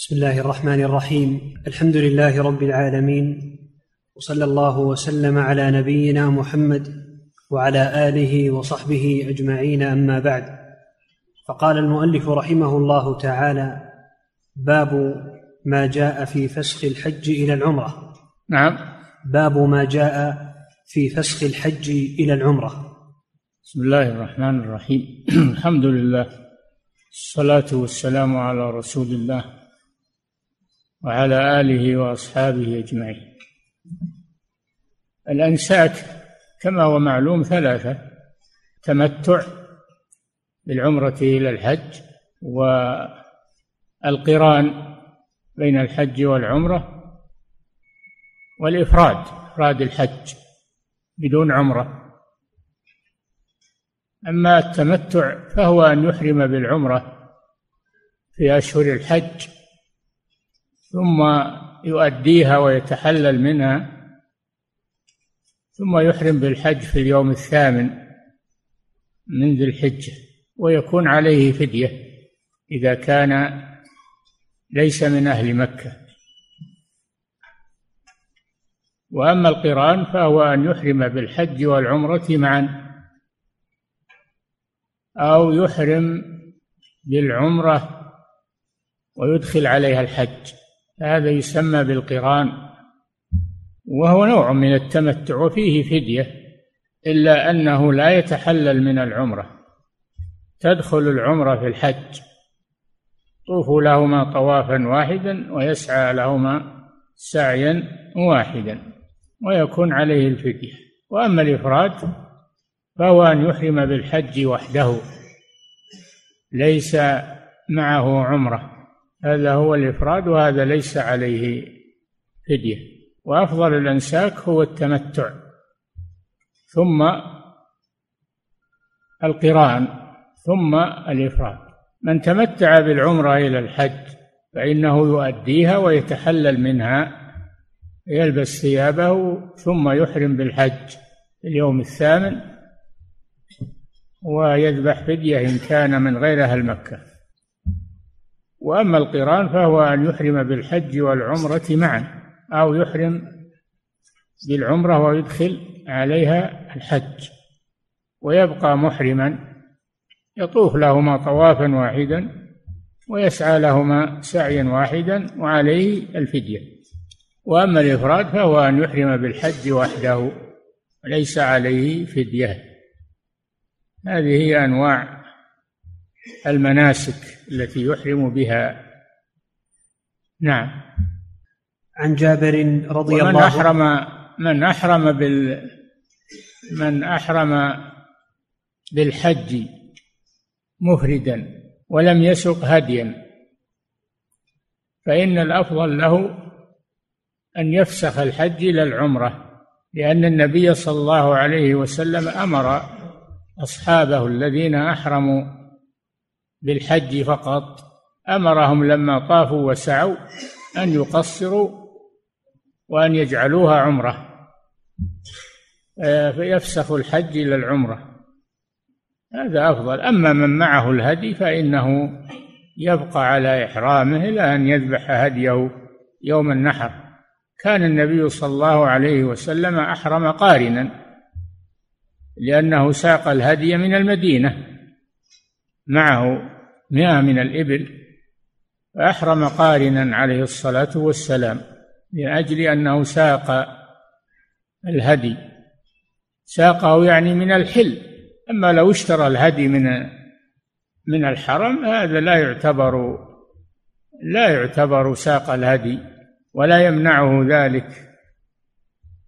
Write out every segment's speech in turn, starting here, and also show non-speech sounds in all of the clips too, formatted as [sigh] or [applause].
بسم الله الرحمن الرحيم. الحمد لله رب العالمين. وصلى الله وسلم على نبينا محمد وعلى آله وصحبه أجمعين. أما بعد فقال المؤلف رحمه الله تعالى باب ما جاء في فسخ الحج إلى العمرة. نعم. باب ما جاء في فسخ الحج إلى العمرة. بسم الله الرحمن الرحيم. [clears throat] الحمد لله. الصلاة والسلام على رسول الله. وعلى آله وأصحابه أجمعين. الأنساك كما هو معلوم ثلاثة تمتع بالعمرة إلى الحج والقران بين الحج والعمرة والإفراد إفراد الحج بدون عمرة. أما التمتع فهو أن يحرم بالعمرة في أشهر الحج ثم يؤديها ويتحلل منها ثم يحرم بالحج في اليوم الثامن من ذي الحجة ويكون عليه فدية إذا كان ليس من أهل مكة. وأما القرآن فهو أن يحرم بالحج والعمرة معا أو يحرم بالعمرة ويدخل عليها الحج. هذا يسمى بالقران وهو نوع من التمتع وفيه فدية إلا أنه لا يتحلل من العمرة. تدخل العمرة في الحج طوفوا لهما طوافا واحدا ويسعى لهما سعيا واحدا ويكون عليه الفدية. وأما الإفراد فهو أن يحرم بالحج وحده ليس معه عمرة. هذا هو الإفراد وهذا ليس عليه فدية. وأفضل الأنساك هو التمتع. ثم القران ثم الإفراد. من تمتع بالعمرة إلى الحج فإنه يؤديها ويتحلل منها يلبس ثيابه ثم يحرم بالحج اليوم الثامن ويذبح فدية إن كان من غير أهل مكة. وأما القران فهو أن يحرم بالحج والعمرة معا أو يحرم بالعمرة ويدخل عليها الحج. ويبقى محرما يطوف لهما طوافا واحدا ويسعى لهما سعيا واحدا وعليه الفدية. وأما الإفراد فهو أن يحرم بالحج وحده وليس عليه فدية. هذه هي أنواع المناسك التي يحرم بها. نعم. عن جابر رضي ومن الله أحرم من أحرم بال من أحرم بالحج مفردا ولم يسق هديا. فإن الأفضل له أن يفسخ الحج إلى العمرة لأن النبي صلى الله عليه وسلم أمر أصحابه الذين أحرموا بالحج فقط. أمرهم لما طافوا وسعوا أن يقصروا وأن يجعلوها عمرة. فيفسخ الحج إلى العمرة. هذا أفضل. أما من معه الهدي فإنه يبقى على إحرامه إلى أن يذبح هديه يوم النحر. كان النبي صلى الله عليه وسلم أحرم قارنا لأنه ساق الهدي من المدينة. معه مئة من الإبل فأحرم قارنا عليه الصلاة والسلام لأجل أنه ساق الهدي. ساقه يعني من الحل أما لو اشترى الهدي من من الحرم هذا لا يعتبر لا يعتبر ساق الهدي ولا يمنعه ذلك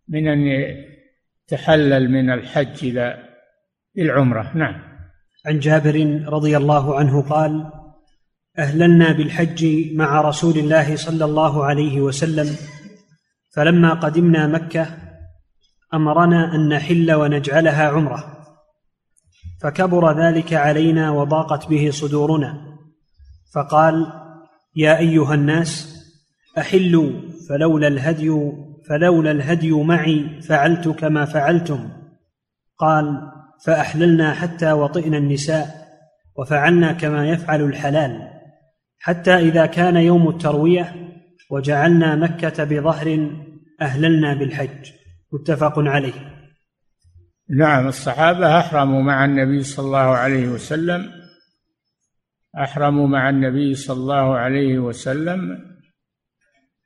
من أن تحلل من الحج إلى العمرة. نعم. عن جابر رضي الله عنه قال أهللنا بالحج مع رسول الله صلى الله عليه وسلم فلما قدمنا مكة أمرنا أن نحل ونجعلها عمرة. فكبر ذلك علينا وضاقت به صدورنا. فقال يا أيها الناس أحلوا فلولا الهدي فلولا الهدي معي فعلت كما فعلتم. قال فأحللنا حتى وطئنا النساء وفعلنا كما يفعل الحلال حتى إذا كان يوم التروية وجعلنا مكة بظهر أهللنا بالحج. متفق عليه. نعم الصحابة أحرموا مع النبي صلى الله عليه وسلم أحرموا مع النبي صلى الله عليه وسلم.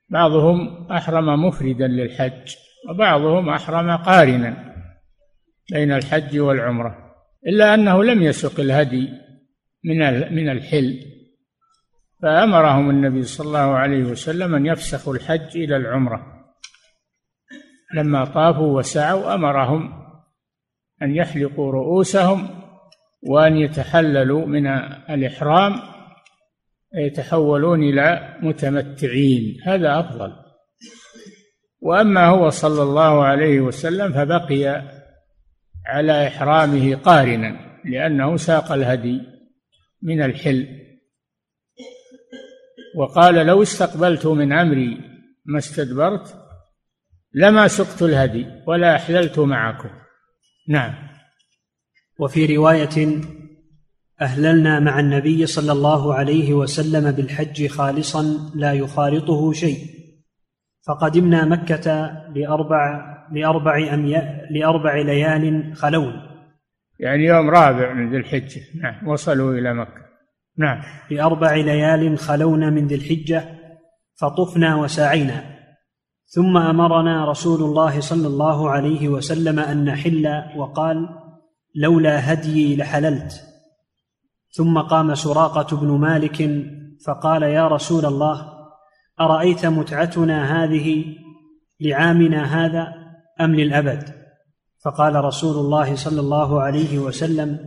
بعضهم أحرم مفردا للحج وبعضهم أحرم قارنا. بين الحج والعمرة إلا أنه لم يسق الهدي من من الحل. فأمرهم النبي صلى الله عليه وسلم أن يفسخوا الحج إلى العمرة. لما طافوا وسعوا أمرهم أن يحلقوا رؤوسهم وأن يتحللوا من الإحرام يتحولون إلى متمتعين. هذا أفضل. وأما هو صلى الله عليه وسلم فبقي على إحرامه قارنا لأنه ساق الهدي من الحل. وقال لو استقبلت من امري ما استدبرت لما سقت الهدي ولا أحللت معكم. نعم. وفي رواية أهللنا مع النبي صلى الله عليه وسلم بالحج خالصا لا يخالطه شيء فقدمنا مكة لأربع لأربع أمياء لأربع ليال خلون. يعني يوم رابع من ذي الحجة. نعم وصلوا إلى مكة. نعم. لأربع ليال خلون من ذي الحجة فطفنا وسعينا ثم أمرنا رسول الله صلى الله عليه وسلم أن نحل وقال لولا هديي لحللت. ثم قام سراقة بن مالك فقال يا رسول الله أرأيت متعتنا هذه لعامنا هذا؟ أم للأبد؟ فقال رسول الله صلى الله عليه وسلم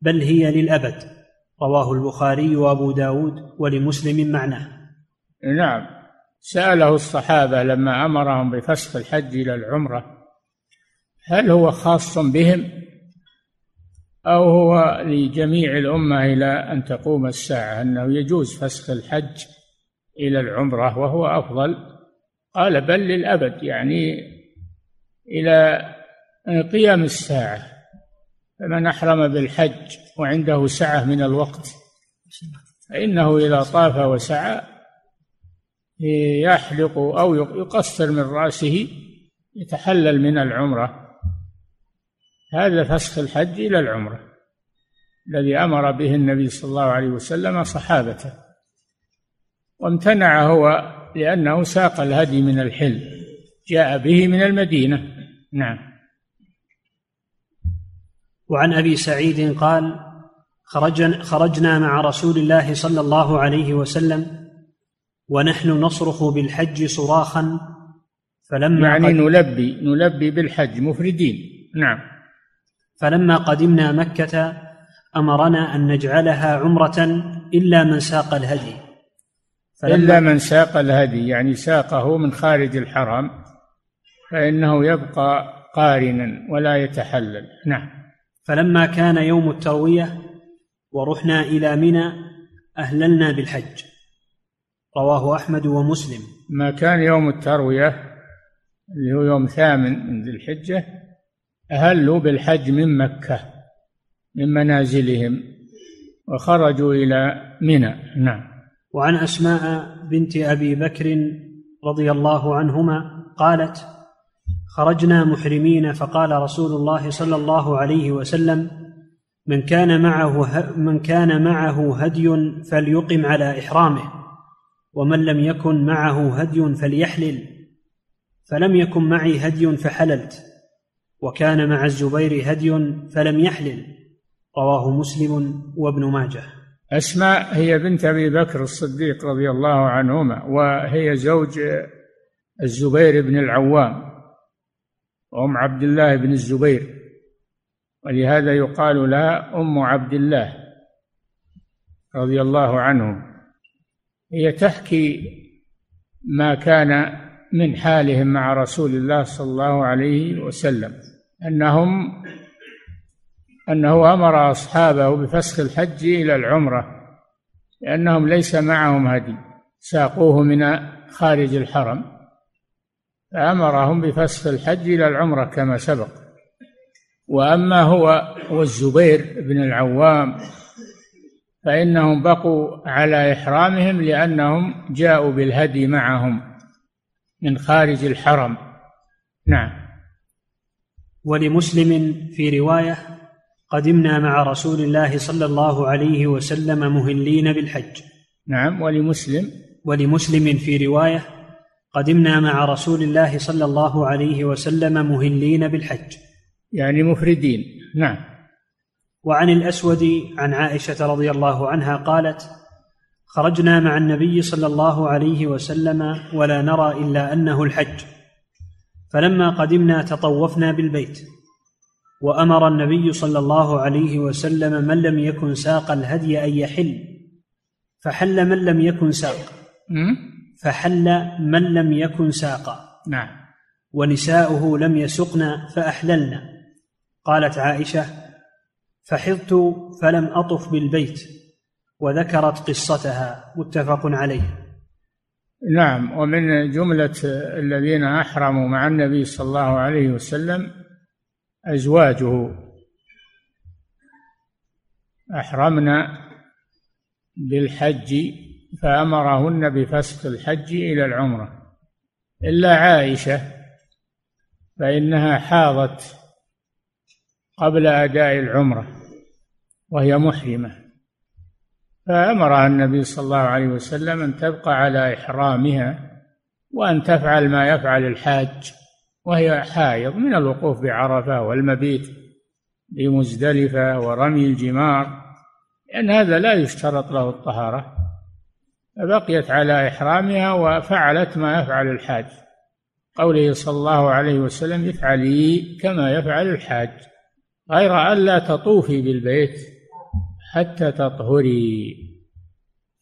بل هي للأبد. رواه البخاري وأبو داود ولمسلم معناه. نعم. سأله الصحابة لما أمرهم بفسخ الحج إلى العمرة هل هو خاص بهم أو هو لجميع الأمة إلى أن تقوم الساعة؟ أنه يجوز فسخ الحج إلى العمرة وهو أفضل. قال بل للأبد. يعني إلى قيام الساعة فمن أحرم بالحج وعنده سعة من الوقت فإنه إذا طاف وسعى يحلق أو يقصر من رأسه يتحلل من العمرة. هذا فسخ الحج إلى العمرة الذي أمر به النبي صلى الله عليه وسلم صحابته. وامتنع هو لأنه ساق الهدي من الحل جاء به من المدينة. نعم. وعن أبي سعيد قال خرجنا, خرجنا مع رسول الله صلى الله عليه وسلم ونحن نصرخ بالحج صراخا فلما يعني نلبي نلبي بالحج مفردين. نعم. فلما قدمنا مكة أمرنا أن نجعلها عمرة إلا من ساق الهدي. إلا من ساق الهدي يعني ساقه من خارج الحرم. فإنه يبقى قارنا ولا يتحلل. نعم. فلما كان يوم التروية ورحنا إلى منى أهللنا بالحج. رواه أحمد ومسلم. ما كان يوم التروية اللي هو يوم ثامن من ذي الحجة أهلوا بالحج من مكة من منازلهم وخرجوا إلى منى. نعم. وعن أسماء بنت أبي بكر رضي الله عنهما قالت خرجنا محرمين فقال رسول الله صلى الله عليه وسلم من كان معه من كان معه هدي فليقم على إحرامه ومن لم يكن معه هدي فليحلل فلم يكن معي هدي فحللت وكان مع الزبير هدي فلم يحلل. رواه مسلم وابن ماجه. أسماء هي بنت أبي بكر الصديق رضي الله عنهما وهي زوج الزبير بن العوام. وام عبد الله بن الزبير. ولهذا يقال لها أم عبد الله رضي الله عنهم هي تحكي ما كان من حالهم مع رسول الله صلى الله عليه وسلم. أنهم أنه أمر أصحابه بفسخ الحج إلى العمرة لأنهم ليس معهم هدي ساقوه من خارج الحرم. فامرهم بفسخ الحج إلى العمرة كما سبق. وأما هو والزبير بن العوام فإنهم بقوا على إحرامهم لأنهم جاءوا بالهدي معهم من خارج الحرم. نعم. ولمسلم في رواية قدمنا مع رسول الله صلى الله عليه وسلم مهلين بالحج. نعم ولمسلم. ولمسلم في رواية قدمنا مع رسول الله صلى الله عليه وسلم مهلين بالحج. يعني مفردين. نعم. وعن الأسود عن عائشة رضي الله عنها قالت خرجنا مع النبي صلى الله عليه وسلم ولا نرى إلا أنه الحج. فلما قدمنا تطوفنا بالبيت. وأمر النبي صلى الله عليه وسلم من لم يكن ساق الهدي أن يحل. فحل من لم يكن ساق. فحل من لم يكن ساقا. نعم. ونساؤه لم يسقن فأحللن. قالت عائشة فحضت فلم أطف بالبيت وذكرت قصتها. متفق عليه. نعم. ومن جملة الذين أحرموا مع النبي صلى الله عليه وسلم أزواجه. أحرمنا بالحج فأمرهن بفسخ الحج إلى العمرة. إلا عائشة فإنها حاضت قبل أداء العمرة وهي محرمة. فأمرها النبي صلى الله عليه وسلم أن تبقى على إحرامها وأن تفعل ما يفعل الحاج وهي حائض من الوقوف بعرفة والمبيت بمزدلفة ورمي الجمار لأن هذا لا يشترط له الطهارة. فبقيت على إحرامها وفعلت ما يفعل الحاج. قوله صلى الله عليه وسلم افعلي كما يفعل الحاج. غير ألا تطوفي بالبيت حتى تطهري.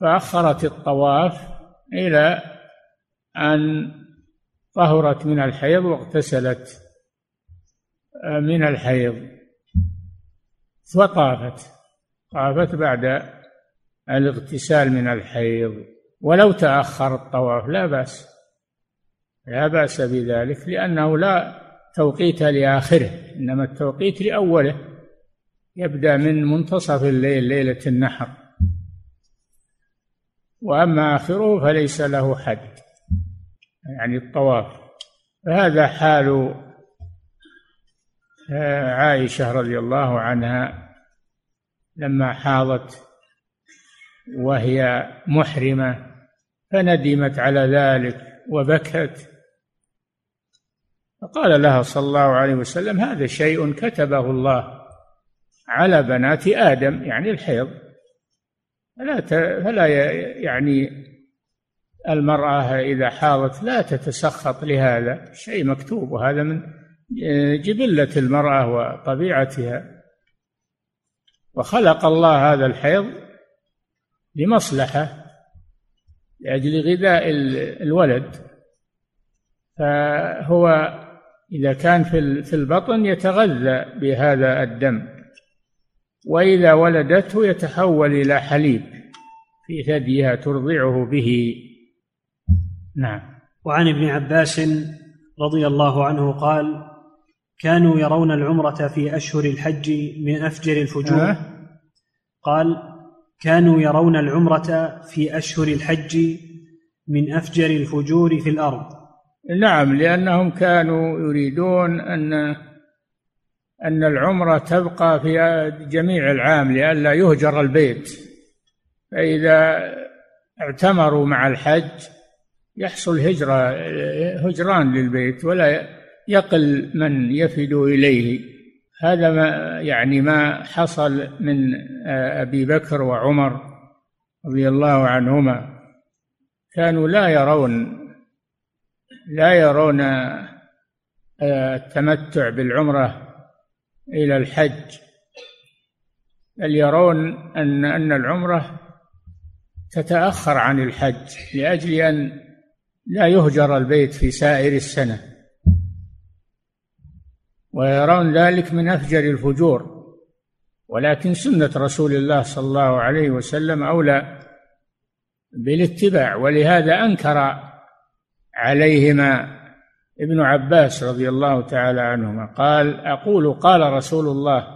فأخرت الطواف إلى أن طهرت من الحيض واغتسلت من الحيض. وطافت طافت بعد الاغتسال من الحيض. ولو تأخر الطواف لا بأس. لا بأس بذلك لأنه لا توقيت لآخره إنما التوقيت لأوله. يبدأ من منتصف الليل ليلة النحر. وأما آخره فليس له حد يعني الطواف. فهذا حال آه، عائشة رضي الله عنها لما حاضت وهي محرمة فندمت على ذلك وبكت. فقال لها صلى الله عليه وسلم هذا شيء كتبه الله على بنات آدم يعني الحيض. فلا فلا يعني المرأة إذا حاضت لا تتسخط لهذا شيء مكتوب وهذا من جبلة المرأة وطبيعتها. وخلق الله هذا الحيض لمصلحة لأجل غذاء الولد. فهو إذا كان في البطن يتغذى بهذا الدم وإذا ولدته يتحول إلى حليب في ثديها ترضعه به. نعم. وعن ابن عباس رضي الله عنه قال كانوا يرون العمرة في أشهر الحج من أفجر الفجور. أه؟ قال كانوا يرون العمرة في أشهر الحج من أفجر الفجور في الأرض. نعم لأنهم كانوا يريدون أن أن العمرة تبقى في جميع العام لئلا يهجر البيت. فإذا اعتمروا مع الحج يحصل هجرة هجران للبيت ولا يقل من يفد إليه. هذا ما يعني ما حصل من أبي بكر وعمر رضي الله عنهما. كانوا لا يرون لا يرون التمتع بالعمرة إلى الحج بل يرون أن أن العمرة تتأخر عن الحج لأجل أن لا يهجر البيت في سائر السنة. ويرون ذلك من أفجر الفجور. ولكن سنة رسول الله صلى الله عليه وسلم أولى بالاتباع ولهذا أنكر عليهما ابن عباس رضي الله تعالى عنهما. قال أقول قال رسول الله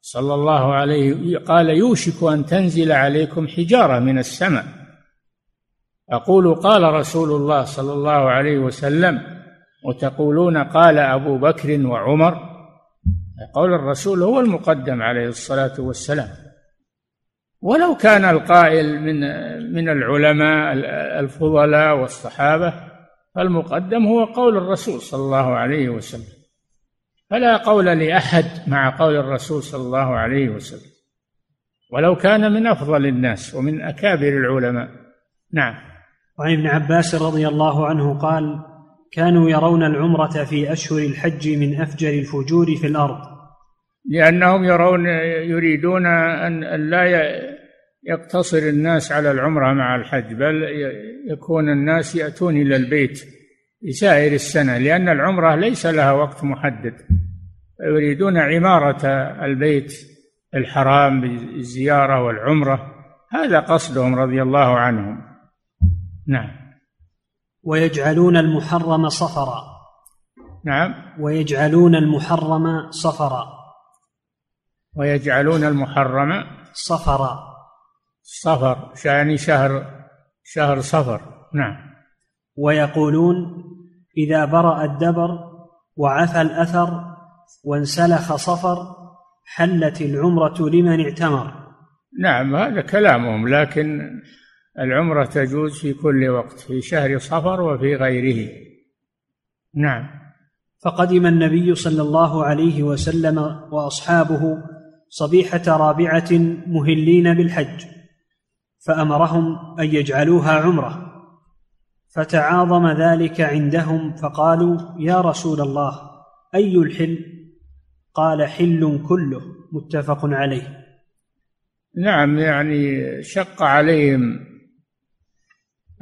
صلى الله عليه قال يوشك أن تنزل عليكم حجارة من السماء. أقول قال رسول الله صلى الله عليه وسلم وتقولون قال أبو بكر وعمر قول الرسول هو المقدم عليه الصلاة والسلام. ولو كان القائل من من العلماء الفضلاء والصحابة فالمقدم هو قول الرسول صلى الله عليه وسلم. فلا قول لأحد مع قول الرسول صلى الله عليه وسلم. ولو كان من أفضل الناس ومن أكابر العلماء. نعم. وعن ابن عباس رضي الله عنه قال كانوا يرون العمرة في أشهر الحج من أفجر الفجور في الأرض. لأنهم يرون يريدون أن لا يقتصر الناس على العمرة مع الحج بل يكون الناس يأتون إلى البيت لسائر السنة لأن العمرة ليس لها وقت محدد. يريدون عمارة البيت الحرام بالزيارة والعمرة هذا قصدهم رضي الله عنهم. نعم. ويجعلون المحرم صفرا. نعم. ويجعلون المحرم صفرا. ويجعلون المحرم صفرا. صفر يعني شهر شهر صفر. نعم. ويقولون إذا برأ الدبر وعفى الأثر وانسلخ صفر حلت العمرة لمن اعتمر. نعم هذا كلامهم لكن العمرة تجوز في كل وقت في شهر صفر وفي غيره. نعم. فقدم النبي صلى الله عليه وسلم وأصحابه صبيحة رابعة مهلين بالحج فأمرهم أن يجعلوها عمرة. فتعاظم ذلك عندهم فقالوا يا رسول الله أي الحل؟ قال حل كله. متفق عليه. نعم يعني شق عليهم.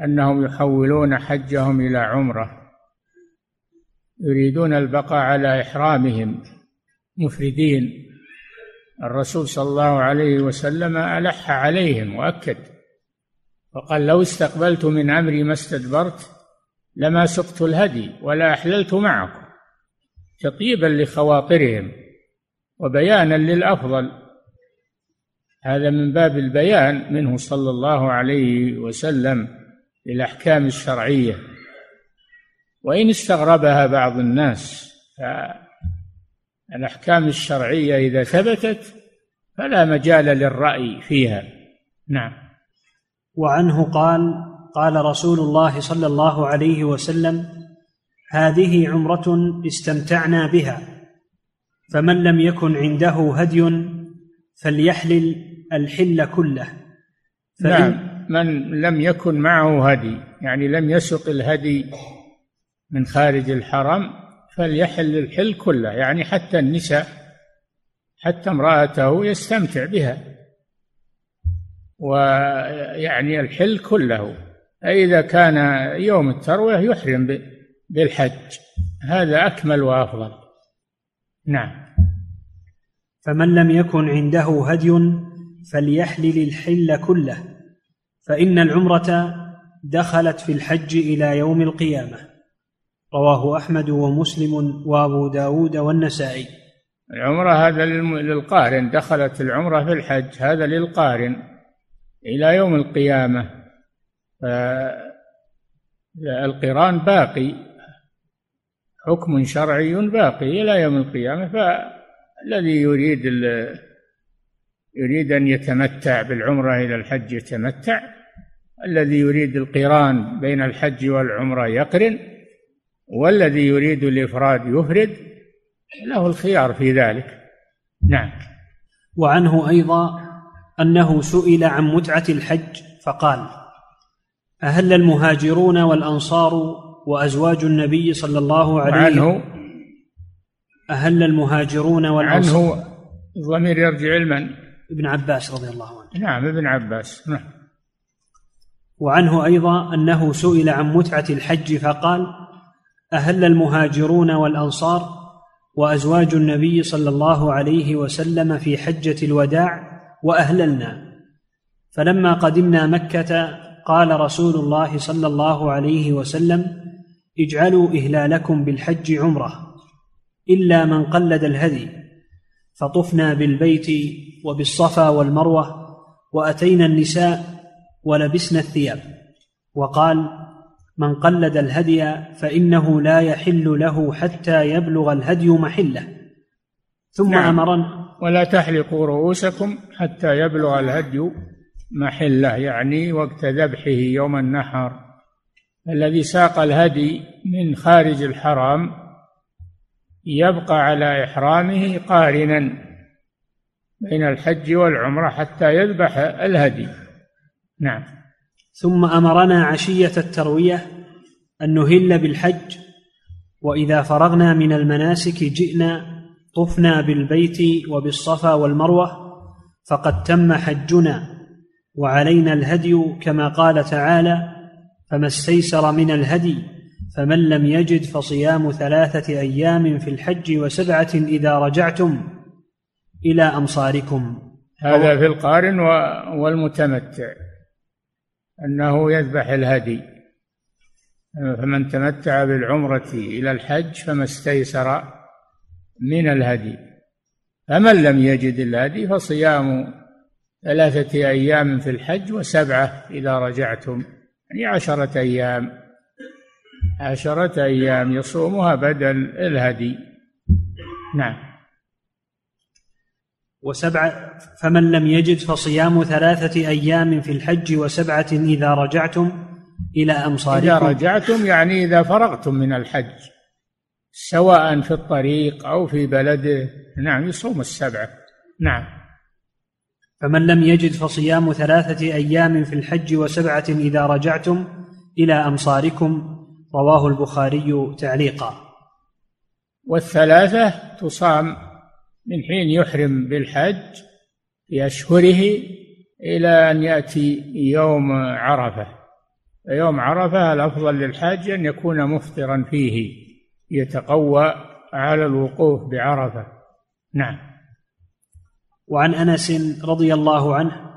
أنهم يحولون حجهم إلى عمرة. يريدون البقاء على إحرامهم. مفردين. الرسول صلى الله عليه وسلم ألح عليهم وأكد. وقال لو استقبلت من أمري ما استدبرت لما سقت الهدي ولا أحللت معكم. تطيبا لخواطرهم وبيانا للأفضل. هذا من باب البيان منه صلى الله عليه وسلم. للأحكام الشرعية. وإن استغربها بعض الناس فالأحكام الشرعية إذا ثبتت فلا مجال للرأي فيها. نعم. وعنه قال قال رسول الله صلى الله عليه وسلم هذه عمرة استمتعنا بها فمن لم يكن عنده هدي فليحلل الحل كله نعم. من لم يكن معه هدي يعني لم يسق الهدي من خارج الحرم فليحل الحل كله يعني حتى النساء حتى امرأته يستمتع بها. ويعني الحل كله إذا كان يوم التروية يحرم بالحج. هذا أكمل وأفضل. نعم. فمن لم يكن عنده هدي فليحلل الحل كله. فإن العمرة دخلت في الحج إلى يوم القيامة. رواه أحمد ومسلم وأبو داود والنسائي. العمرة هذا للقارن. دخلت العمرة في الحج هذا للقارن. إلى يوم القيامة. القران باقي. حكم شرعي باقي إلى يوم القيامة. فالذي يريد يريد أن يتمتع بالعمرة إلى الحج يتمتع. الذي يريد القران بين الحج والعمرة يقرن والذي يريد الإفراد يفرد له الخيار في ذلك. نعم. وعنه أيضا أنه سئل عن متعة الحج فقال أهل المهاجرون والأنصار وأزواج النبي صلى الله عليه عنه أهل المهاجرون والأنصار. عنه الضمير يرجع لمن؟ ابن عباس رضي الله عنه. نعم ابن عباس. نعم. وعنه أيضا أنه سئل عن متعة الحج فقال أهل المهاجرون والأنصار وأزواج النبي صلى الله عليه وسلم في حجة الوداع وأهللنا. فلما قدمنا مكة قال رسول الله صلى الله عليه وسلم اجعلوا إهلالكم بالحج عمرة إلا من قلد الهدي. فطفنا بالبيت وبالصفا والمروة وأتينا النساء ولبسنا الثياب. وقال من قلد الهدي فإنه لا يحل له حتى يبلغ الهدي محله. ثم نعم. أمرنا ولا تحلقوا رؤوسكم حتى يبلغ الهدي محله يعني وقت ذبحه يوم النحر. الذي ساق الهدي من خارج الحرام يبقى على إحرامه قارنا بين الحج والعمرة حتى يذبح الهدي. نعم. ثم أمرنا عشية التروية أن نهل بالحج وإذا فرغنا من المناسك جئنا طفنا بالبيت وبالصفا والمروة فقد تم حجنا وعلينا الهدي كما قال تعالى فما استيسر من الهدي فمن لم يجد فصيام ثلاثة أيام في الحج وسبعة إذا رجعتم إلى أمصاركم. هذا في القارن والمتمتع أنه يذبح الهدي. فمن تمتع بالعمرة إلى الحج فما استيسر من الهدي. فمن لم يجد الهدي فصيام ثلاثة أيام في الحج وسبعة إذا رجعتم يعني عشرة أيام. عشرة أيام يصومها بدل الهدي. نعم. وسبعة فمن لم يجد فصيام ثلاثة أيام في الحج وسبعة إذا رجعتم إلى أمصاركم. إذا رجعتم يعني إذا فرغتم من الحج سواء في الطريق أو في بلده. نعم يصوم السبعة. نعم. فمن لم يجد فصيام ثلاثة أيام في الحج وسبعة إذا رجعتم إلى أمصاركم رواه البخاري تعليقا. والثلاثة تصام من حين يحرم بالحج في أشهره إلى أن يأتي يوم عرفة. يوم عرفة الأفضل للحاج أن يكون مفطرا فيه يتقوى على الوقوف بعرفة. نعم. وعن أنس رضي الله عنه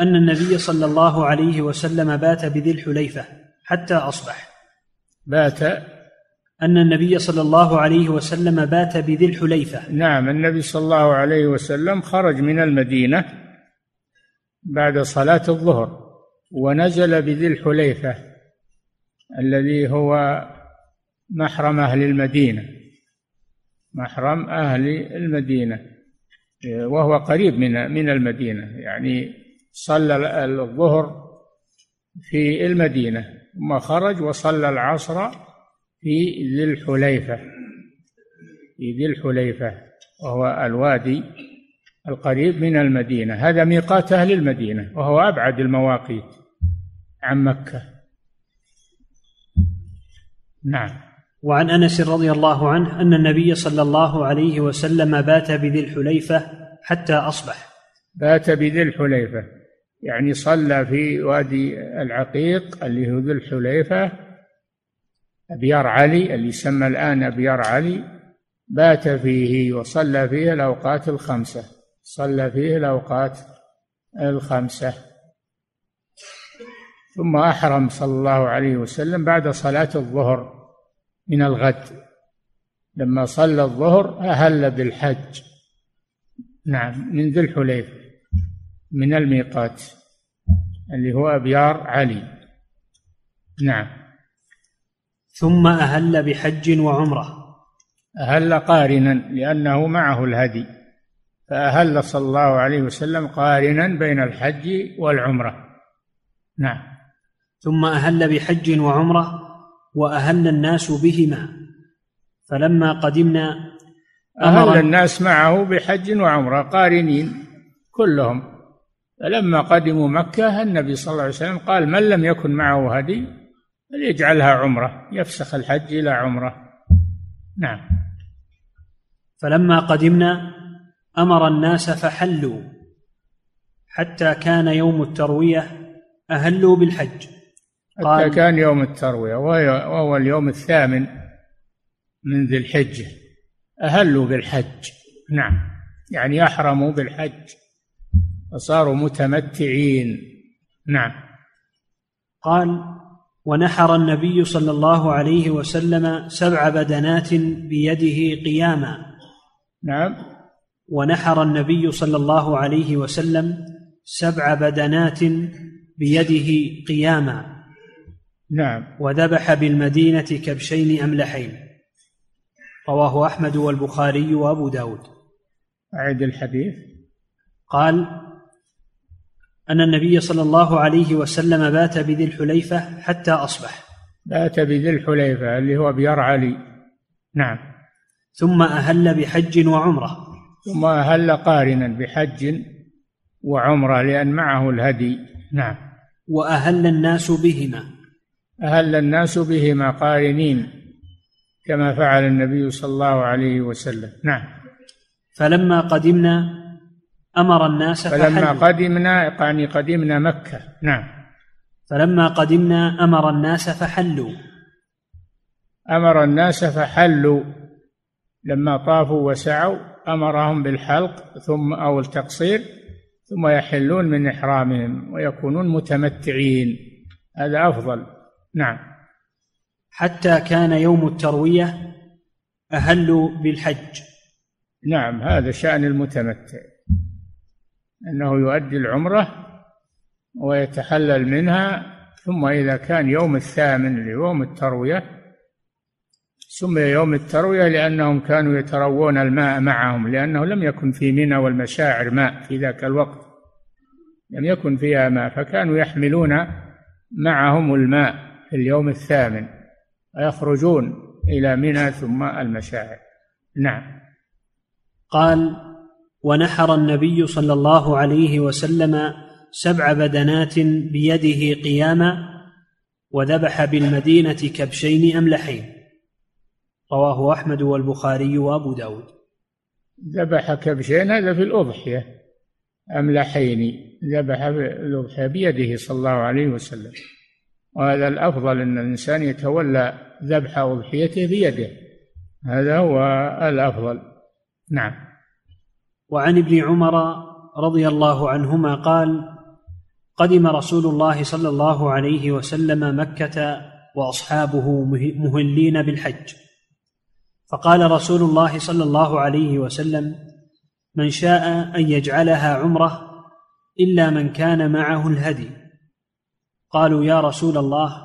أن النبي صلى الله عليه وسلم بات بذي الحليفة حتى أصبح. بات أن النبي صلى الله عليه وسلم بات بذي الحليفة. نعم النبي صلى الله عليه وسلم خرج من المدينة بعد صلاة الظهر ونزل بذي الحليفة الذي هو محرم أهل المدينة. محرم أهل المدينة وهو قريب من من المدينة يعني صلى الظهر في المدينة. ثم خرج وصلى العصر في ذي الحليفة في ذي الحليفة وهو الوادي القريب من المدينة. هذا ميقات أهل المدينة وهو أبعد المواقيت عن مكة. نعم. وعن أنس رضي الله عنه أن النبي صلى الله عليه وسلم بات بذي الحليفة حتى أصبح. بات بذي الحليفة. يعني صلى في وادي العقيق اللي هو ذي الحليفة أبيار علي اللي يسمى الآن أبيار علي بات فيه وصلى فيه الأوقات الخمسة. صلى فيه الأوقات الخمسة. ثم أحرم صلى الله عليه وسلم بعد صلاة الظهر من الغد. لما صلى الظهر أهل بالحج. نعم من ذي الحليفة. من الميقات اللي هو أبيار علي. نعم. ثم أهل بحج وعمرة. أهل قارنا لأنه معه الهدي. فأهل صلى الله عليه وسلم قارنا بين الحج والعمرة. نعم. ثم أهل بحج وعمرة وأهل الناس بهما. فلما قدمنا أهل الناس معه بحج وعمرة قارنين كلهم. فلما قدموا مكة النبي صلى الله عليه وسلم قال من لم يكن معه هدي فليجعلها عمرة يفسخ الحج إلى عمرة. نعم. فلما قدمنا أمر الناس فحلوا حتى كان يوم التروية أهلوا بالحج. حتى كان يوم التروية وهو اليوم الثامن من ذي الحجة. أهلوا بالحج. نعم. يعني أحرموا بالحج. فصاروا متمتعين. نعم. قال ونحر النبي صلى الله عليه وسلم سبع بدنات بيده قياما. نعم. ونحر النبي صلى الله عليه وسلم سبع بدنات بيده قياما. نعم. وذبح بالمدينة كبشين أملحين. رواه أحمد والبخاري وأبو داود. أعد الحديث. قال أن النبي صلى الله عليه وسلم بات بذي الحليفة حتى أصبح. بات بذي الحليفة اللي هو بيرعلي نعم. ثم أهل بحج وعمرة. ثم أهل قارنا بحج وعمرة لأن معه الهدي. نعم. وأهل الناس بهما. أهل الناس بهما قارنين كما فعل النبي صلى الله عليه وسلم. نعم. فلما قدمنا أمر الناس فلما فحلوا قدمنا يعني قدمنا مكة. نعم. فلما قدمنا أمر الناس فحلوا. أمر الناس فحلوا. لما طافوا وسعوا أمرهم بالحلق ثم أو التقصير ثم يحلون من إحرامهم ويكونون متمتعين. هذا أفضل. نعم. حتى كان يوم التروية أهلوا بالحج. نعم هذا شأن المتمتع. أنه يؤدي العمرة ويتحلل منها ثم إذا كان يوم الثامن ليوم التروية سمي يوم التروية لأنهم كانوا يتروون الماء معهم لأنه لم يكن في منى والمشاعر ماء في ذاك الوقت لم يكن فيها ماء فكانوا يحملون معهم الماء في اليوم الثامن ويخرجون إلى منى ثم المشاعر. نعم. قال ونحر النبي صلى الله عليه وسلم سبع بدنات بيده قياما وذبح بالمدينة كبشين أملحين. رواه أحمد والبخاري وأبو داود. ذبح كبشين هذا في الأضحية. أملحين ذبح الأضحية بيده صلى الله عليه وسلم. وهذا الأفضل أن الإنسان يتولى ذبح أضحيته بيده. هذا هو الأفضل. نعم. وعن ابن عمر رضي الله عنهما قال قدم رسول الله صلى الله عليه وسلم مكة وأصحابه مه- مهلين بالحج. فقال رسول الله صلى الله عليه وسلم من شاء أن يجعلها عمرة إلا من كان معه الهدي. قالوا يا رسول الله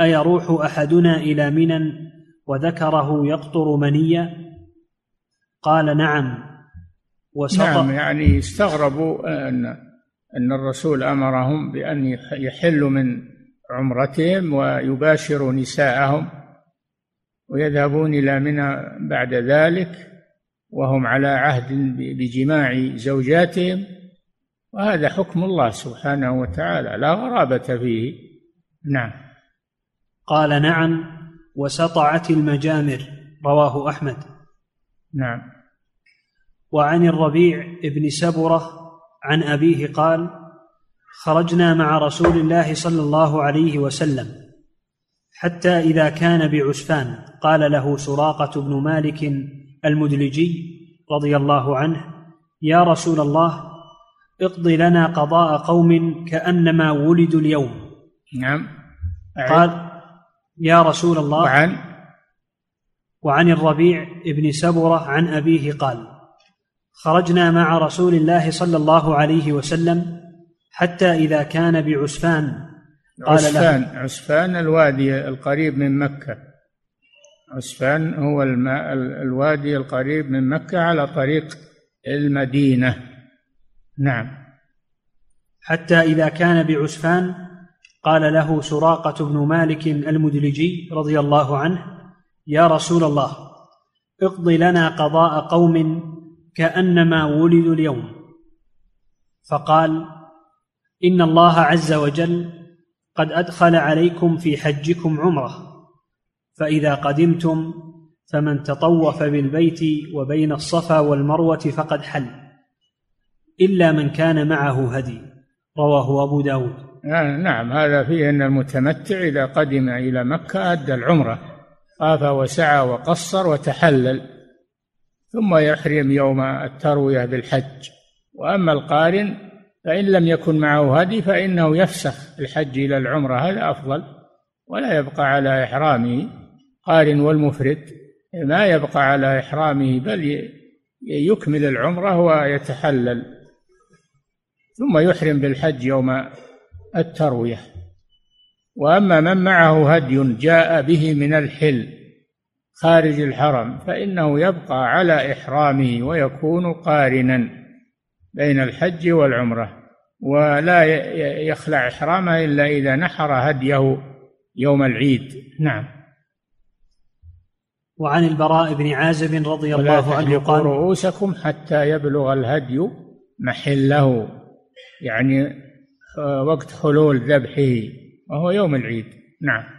أيروح أحدنا إلى منى وذكره يقطر منيا قال نعم. وسط نعم يعني استغربوا أن أن الرسول أمرهم بأن يح- يحلوا من عمرتهم ويباشروا نساءهم ويذهبون إلى منى بعد ذلك وهم على عهد بجماع زوجاتهم. وهذا حكم الله سبحانه وتعالى لا غرابة فيه. نعم. قال نعم وسطعت المجامر رواه أحمد. نعم. وعن الربيع بن سبرة عن أبيه قال خرجنا مع رسول الله صلى الله عليه وسلم حتى إذا كان بعسفان قال له سراقة بن مالك المدلجي رضي الله عنه يا رسول الله اقض لنا قضاء قوم كأنما ولدوا اليوم. نعم. قال يا رسول الله. وعن؟ وعن الربيع بن سبرة عن أبيه قال خرجنا مع رسول الله صلى الله عليه وسلم حتى إذا كان بعسفان. قال له عسفان عسفان الوادي القريب من مكة. عسفان هو الماء الوادي القريب من مكة على طريق المدينة. نعم. حتى إذا كان بعسفان قال له سراقة بن مالك المدلجي رضي الله عنه يا رسول الله اقض لنا قضاء قوم كأنما ولدوا اليوم. فقال إن الله عز وجل قد أدخل عليكم في حجكم عمرة فإذا قدمتم فمن تطوف بالبيت وبين الصفا والمروة فقد حل إلا من كان معه هدي رواه أبو داود. آه، نعم هذا فيه أن المتمتع إذا قدم إلى مكة أدى العمرة طاف وسعى وقصر وتحلل. ثم يحرم يوم التروية بالحج. وأما القارن فإن لم يكن معه هدي فإنه يفسخ الحج إلى العمرة هذا أفضل. ولا يبقى على إحرامه. قارن والمفرد ما يبقى على إحرامه بل يكمل العمرة ويتحلل. ثم يحرم بالحج يوم التروية. وأما من معه هدي جاء به من الحل خارج الحرم فإنه يبقى على إحرامه ويكون قارنا بين الحج والعمرة ولا يخلع إحرامه إلا إذا نحر هديه يوم العيد. نعم. وعن البراء بن عازب رضي الله عنه قال رؤوسكم حتى يبلغ الهدي محله يعني آه، وقت حلول ذبحه وهو يوم العيد. نعم.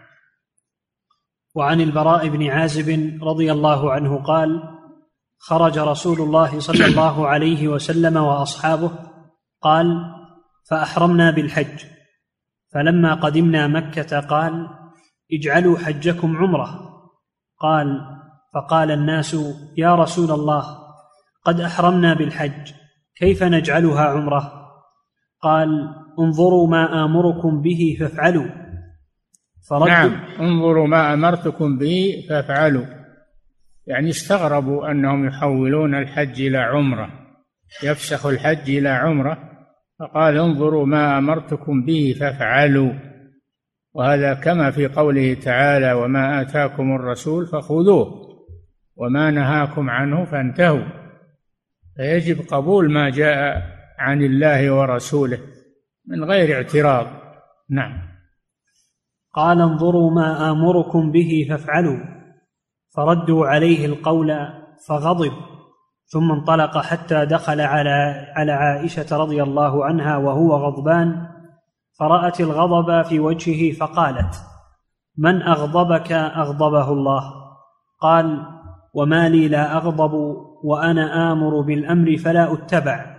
وعن البراء بن عازب رضي الله عنه قال خرج رسول الله صلى الله عليه وسلم وأصحابه قال فأحرمنا بالحج. فلما قدمنا مكة قال اجعلوا حجكم عمرة. قال فقال الناس يا رسول الله قد أحرمنا بالحج كيف نجعلها عمرة؟ قال انظروا ما آمركم به فافعلوا. فرد نعم. انظروا ما أمرتكم به فافعلوا. يعني استغربوا أنهم يحولون الحج إلى عمرة. يفسخ الحج إلى عمرة. فقال انظروا ما أمرتكم به فافعلوا. وهذا كما في قوله تعالى وما آتاكم الرسول فخذوه وما نهاكم عنه فانتهوا. فيجب قبول ما جاء عن الله ورسوله من غير اعتراض. نعم. قال انظروا ما آمركم به فافعلوا. فردوا عليه القول فغضب ثم انطلق حتى دخل على على عائشة رضي الله عنها وهو غضبان. فرأت الغضب في وجهه فقالت من أغضبك أغضبه الله؟ قال وما لي لا أغضب وأنا آمر بالأمر فلا أتبع.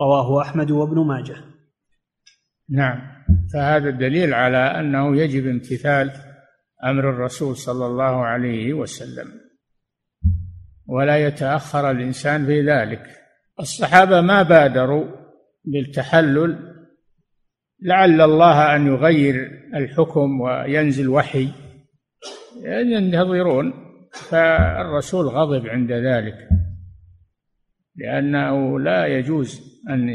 رواه أحمد وابن ماجه. نعم. فهذا الدليل على أنه يجب امتثال أمر الرسول صلى الله عليه وسلم. ولا يتأخر الإنسان في ذلك. الصحابة ما بادروا بالتحلل. لعل الله أن يغير الحكم وينزل وحي. ينتظرون. فالرسول غضب عند ذلك. لأنه لا يجوز أن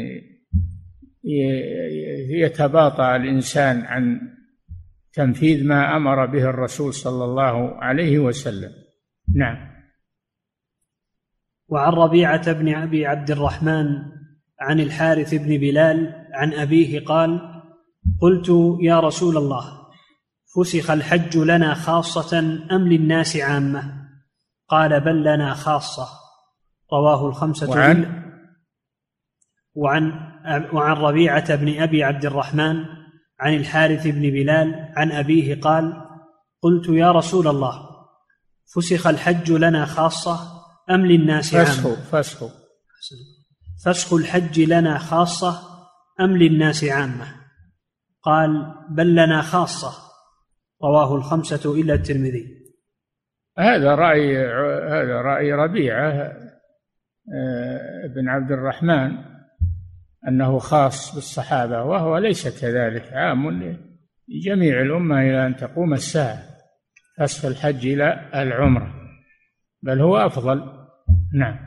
يتباطأ الإنسان عن تنفيذ ما أمر به الرسول صلى الله عليه وسلم. نعم. وعن ربيعة بن أبي عبد الرحمن عن الحارث بن بلال عن أبيه قال قلت يا رسول الله فسخ الحج لنا خاصة أم للناس عامة؟ قال بل لنا خاصة. رواه الخمسة وعن؟ وعن وعن ربيعة بن أبي عبد الرحمن عن الحارث بن بلال عن أبيه قال قلت يا رسول الله فسخ الحج لنا خاصة أم للناس عامة؟ فسخ فسخ فسخ الحج لنا خاصة أم للناس عامة؟ قال بل لنا خاصة. رواه الخمسة إلا الترمذي. هذا رأي هذا رأي ربيعة آه، بن عبد الرحمن. أنه خاص بالصحابة وهو ليس كذلك عام لجميع الأمة إلى أن تقوم الساعة فسخ الحج إلى العمرة بل هو أفضل. نعم.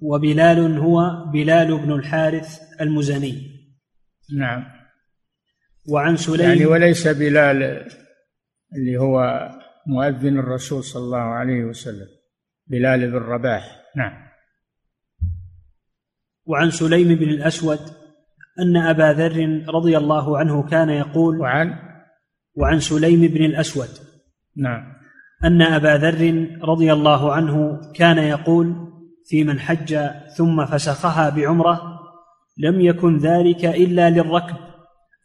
وبلال هو بلال بن الحارث المزني. نعم. وعن سليم يعني وليس بلال اللي هو مؤذن الرسول صلى الله عليه وسلم بلال بن رباح. نعم. وعن سليم بن الأسود أن أبا ذر رضي الله عنه كان يقول وعن؟ وعن سليم بن الأسود نعم. أن أبا ذر رضي الله عنه كان يقول في من حج ثم فسخها بعمرة لم يكن ذلك إلا للركب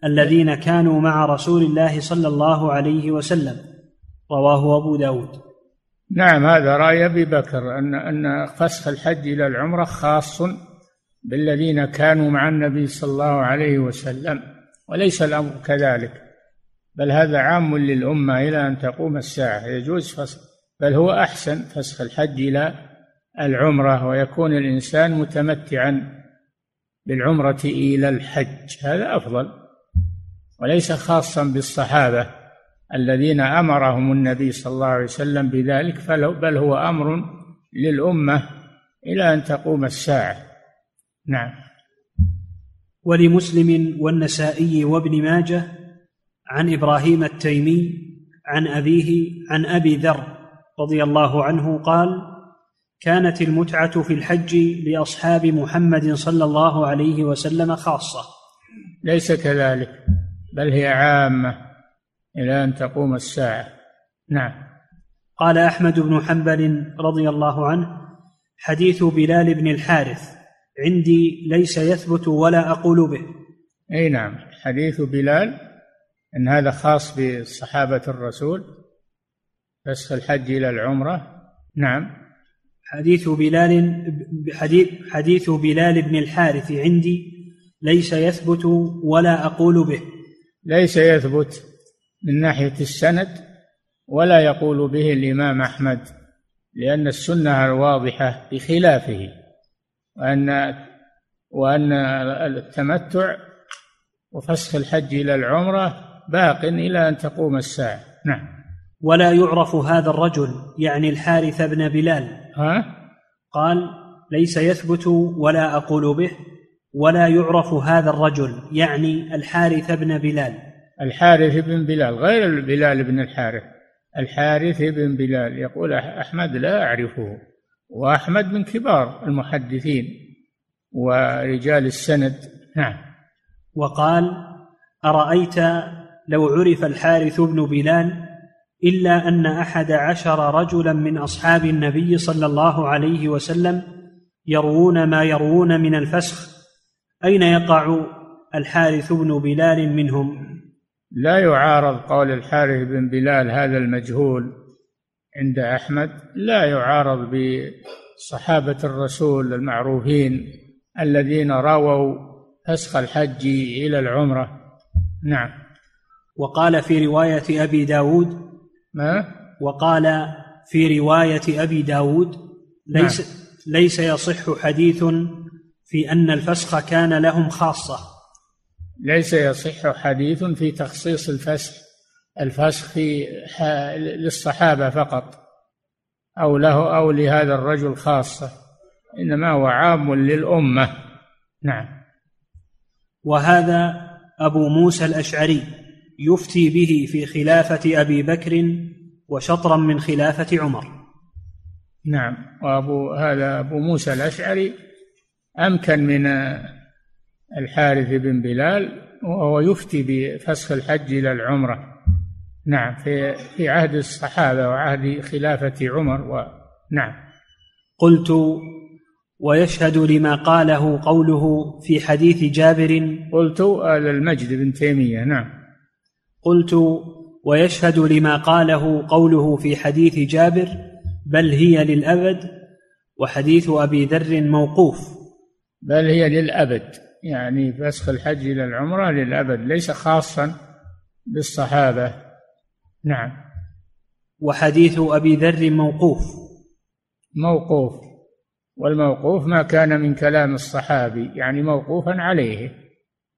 الذين كانوا مع رسول الله صلى الله عليه وسلم. رواه أبو داود. نعم هذا رأي أبي بكر أن أن فسخ الحج إلى العمرة خاص بالذين كانوا مع النبي صلى الله عليه وسلم وليس الأمر كذلك بل هذا عام للأمة إلى أن تقوم الساعة يجوز فسخ بل هو أحسن فسخ الحج إلى العمرة ويكون الإنسان متمتعا بالعمرة إلى الحج هذا أفضل وليس خاصا بالصحابة الذين أمرهم النبي صلى الله عليه وسلم بذلك بل هو أمر للأمة إلى أن تقوم الساعة. نعم. ولمسلم والنسائي وابن ماجه عن إبراهيم التيمي عن أبيه عن أبي ذر رضي الله عنه قال كانت المتعة في الحج لأصحاب محمد صلى الله عليه وسلم خاصة. ليس كذلك بل هي عامة إلى أن تقوم الساعة. نعم. قال أحمد بن حنبل رضي الله عنه حديث بلال بن الحارث عندي ليس يثبت ولا أقول به. أي نعم. حديث بلال أن هذا خاص بصحابة الرسول فسخ الحج إلى العمرة. نعم. حديث بلال حديث حديث بلال بن الحارث عندي ليس يثبت ولا أقول به. ليس يثبت من ناحية السند ولا يقول به الإمام أحمد لأن السنة الواضحة بخلافه. وأن وأن التمتع وفسخ الحج إلى العمرة باق إلى أن تقوم الساعة. نعم. ولا يعرف هذا الرجل يعني الحارث بن بلال. ها؟ قال ليس يثبت ولا أقول به ولا يعرف هذا الرجل يعني الحارث بن بلال. الحارث بن بلال غير بلال بن الحارث. الحارث بن بلال يقول أحمد لا أعرفه. وأحمد من كبار المحدثين ورجال السند. نعم. وقال أرأيت لو عرف الحارث بن بلال إلا أن أحد عشر رجلا من أصحاب النبي صلى الله عليه وسلم يروون ما يروون من الفسخ أين يقع الحارث بن بلال منهم؟ لا يعارض قول الحارث بن بلال هذا المجهول. عند أحمد لا يعارض بصحابة الرسول المعروفين الذين رووا فسخ الحج إلى العمرة. نعم. وقال في رواية أبي داود ما؟ وقال في رواية أبي داود ليس, نعم. ليس يصح حديث في أن الفسخ كان لهم خاصة. ليس يصح حديث في تخصيص الفسخ. الفسخ في للصحابة فقط أو له أو لهذا الرجل خاصة إنما هو عام للأمة. نعم. وهذا أبو موسى الأشعري يفتي به في خلافة أبي بكر وشطرا من خلافة عمر. نعم. وأبو هذا أبو موسى الأشعري أمكن من الحارث بن بلال وهو يفتي بفسخ الحج إلى العمرة. نعم في في عهد الصحابة وعهد خلافة عمر و نعم. قلت ويشهد لما قاله قوله في حديث جابر قلت آل المجد بن تيمية نعم. قلت ويشهد لما قاله قوله في حديث جابر بل هي للأبد وحديث أبي ذر موقوف. بل هي للأبد يعني فسخ الحج إلى العمرة للأبد ليس خاصا بالصحابة. نعم. وحديث أبي ذر موقوف. موقوف. والموقوف ما كان من كلام الصحابي يعني موقوفا عليه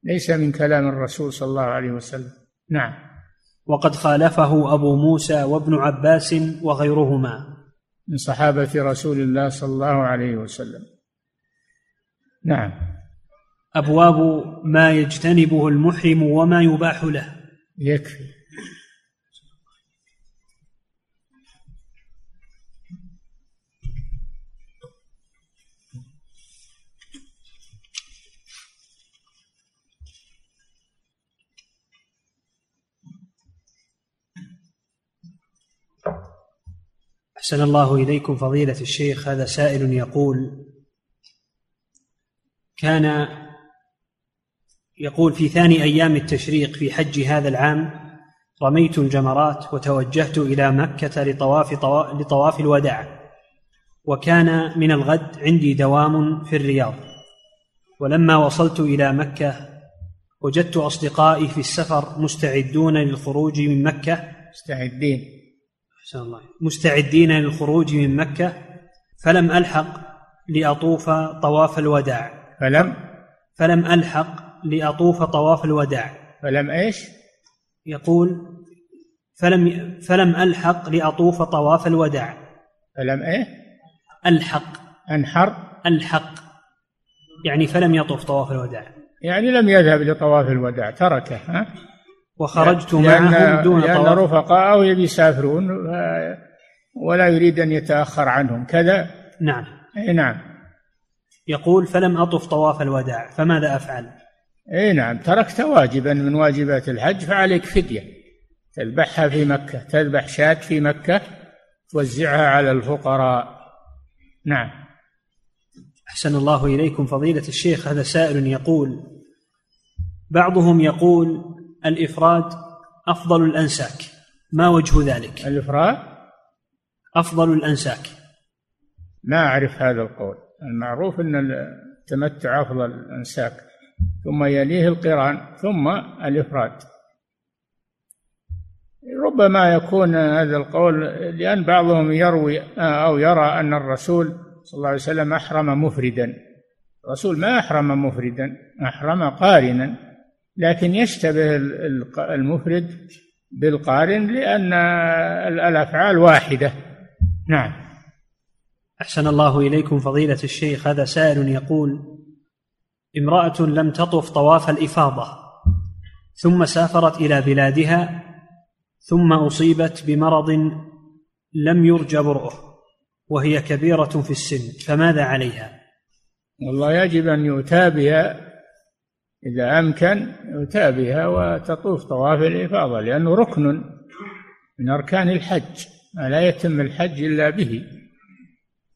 ليس من كلام الرسول صلى الله عليه وسلم. نعم. وقد خالفه أبو موسى وابن عباس وغيرهما. من صحابة رسول الله صلى الله عليه وسلم. نعم. أبواب ما يجتنبه المحرم وما يباح له. يكفي. أحسن الله إليكم فضيلة الشيخ هذا سائل يقول كان يقول في ثاني أيام التشريق في حج هذا العام رميت الجمرات وتوجهت إلى مكة لطواف لطواف الوداع وكان من الغد عندي دوام في الرياض. ولما وصلت إلى مكة وجدت أصدقائي في السفر مستعدون للخروج من مكة. مستعدين. أحسن الله. مستعدين للخروج من مكة. فلم ألحق لأطوف طواف الوداع. فلم؟ فلم ألحق لأطوف طواف الوداع. فلم إيش؟ يقول فلم فلم ألحق لأطوف طواف الوداع. فلم إيه؟ ألحق. أنحر؟ ألحق. يعني فلم يطف طواف الوداع. يعني لم يذهب لطواف الوداع. تركه ها؟ وخرجت معهم دون لأن طواف. رفقاءه يبي يسافرون ولا يريد أن يتأخر عنهم. كذا؟ نعم. أي نعم. يقول فلم أطف طواف الوداع فماذا أفعل؟ أي نعم. تركت واجبا من واجبات الحج فعليك فدية. تذبحها في مكة تذبح شاة في مكة توزعها على الفقراء. نعم. أحسن الله إليكم فضيلة الشيخ. هذا سائل يقول بعضهم يقول الإفراد أفضل الأنساك. ما وجه ذلك؟ الإفراد؟ أفضل الأنساك. ما أعرف هذا القول. المعروف أن التمتع أفضل الأنساك. ثم يليه القرآن ثم الإفراد. ربما يكون هذا القول لأن بعضهم يروي أو يرى أن الرسول صلى الله عليه وسلم أحرم مفردا. الرسول ما أحرم مفردا أحرم قارنا. لكن يشتبه المفرد بالقارن لأن الأفعال واحدة نعم أحسن الله إليكم فضيلة الشيخ هذا سائل يقول امرأة لم تطف طواف الإفاضة ثم سافرت إلى بلادها ثم أصيبت بمرض لم يرجى برؤه وهي كبيرة في السن فماذا عليها؟ والله يجب أن يؤتى بها إذا أمكن يؤتى بها وتطوف طواف الإفاضة لأنه ركن من أركان الحج لا يتم الحج إلا به.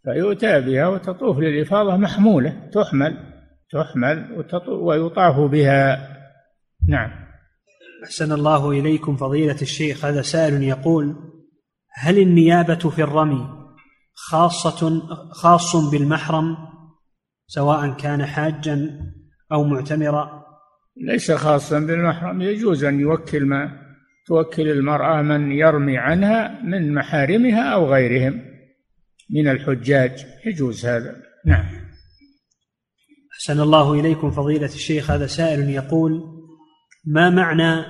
فيؤتى بها وتطوف للإفاضة محمولة تحمل تحمل ويطاف بها. نعم. أحسن الله إليكم فضيلة الشيخ هذا سائل يقول هل النيابة في الرمي خاصة خاص بالمحرم سواء كان حاجا أو معتمرا ليس خاصا بالمحرم. يجوز أن يوكل ما توكل المرأة من يرمي عنها من محارمها أو غيرهم من الحجاج. يجوز هذا. نعم. أحسن الله إليكم فضيلة الشيخ. هذا سائل يقول ما معنى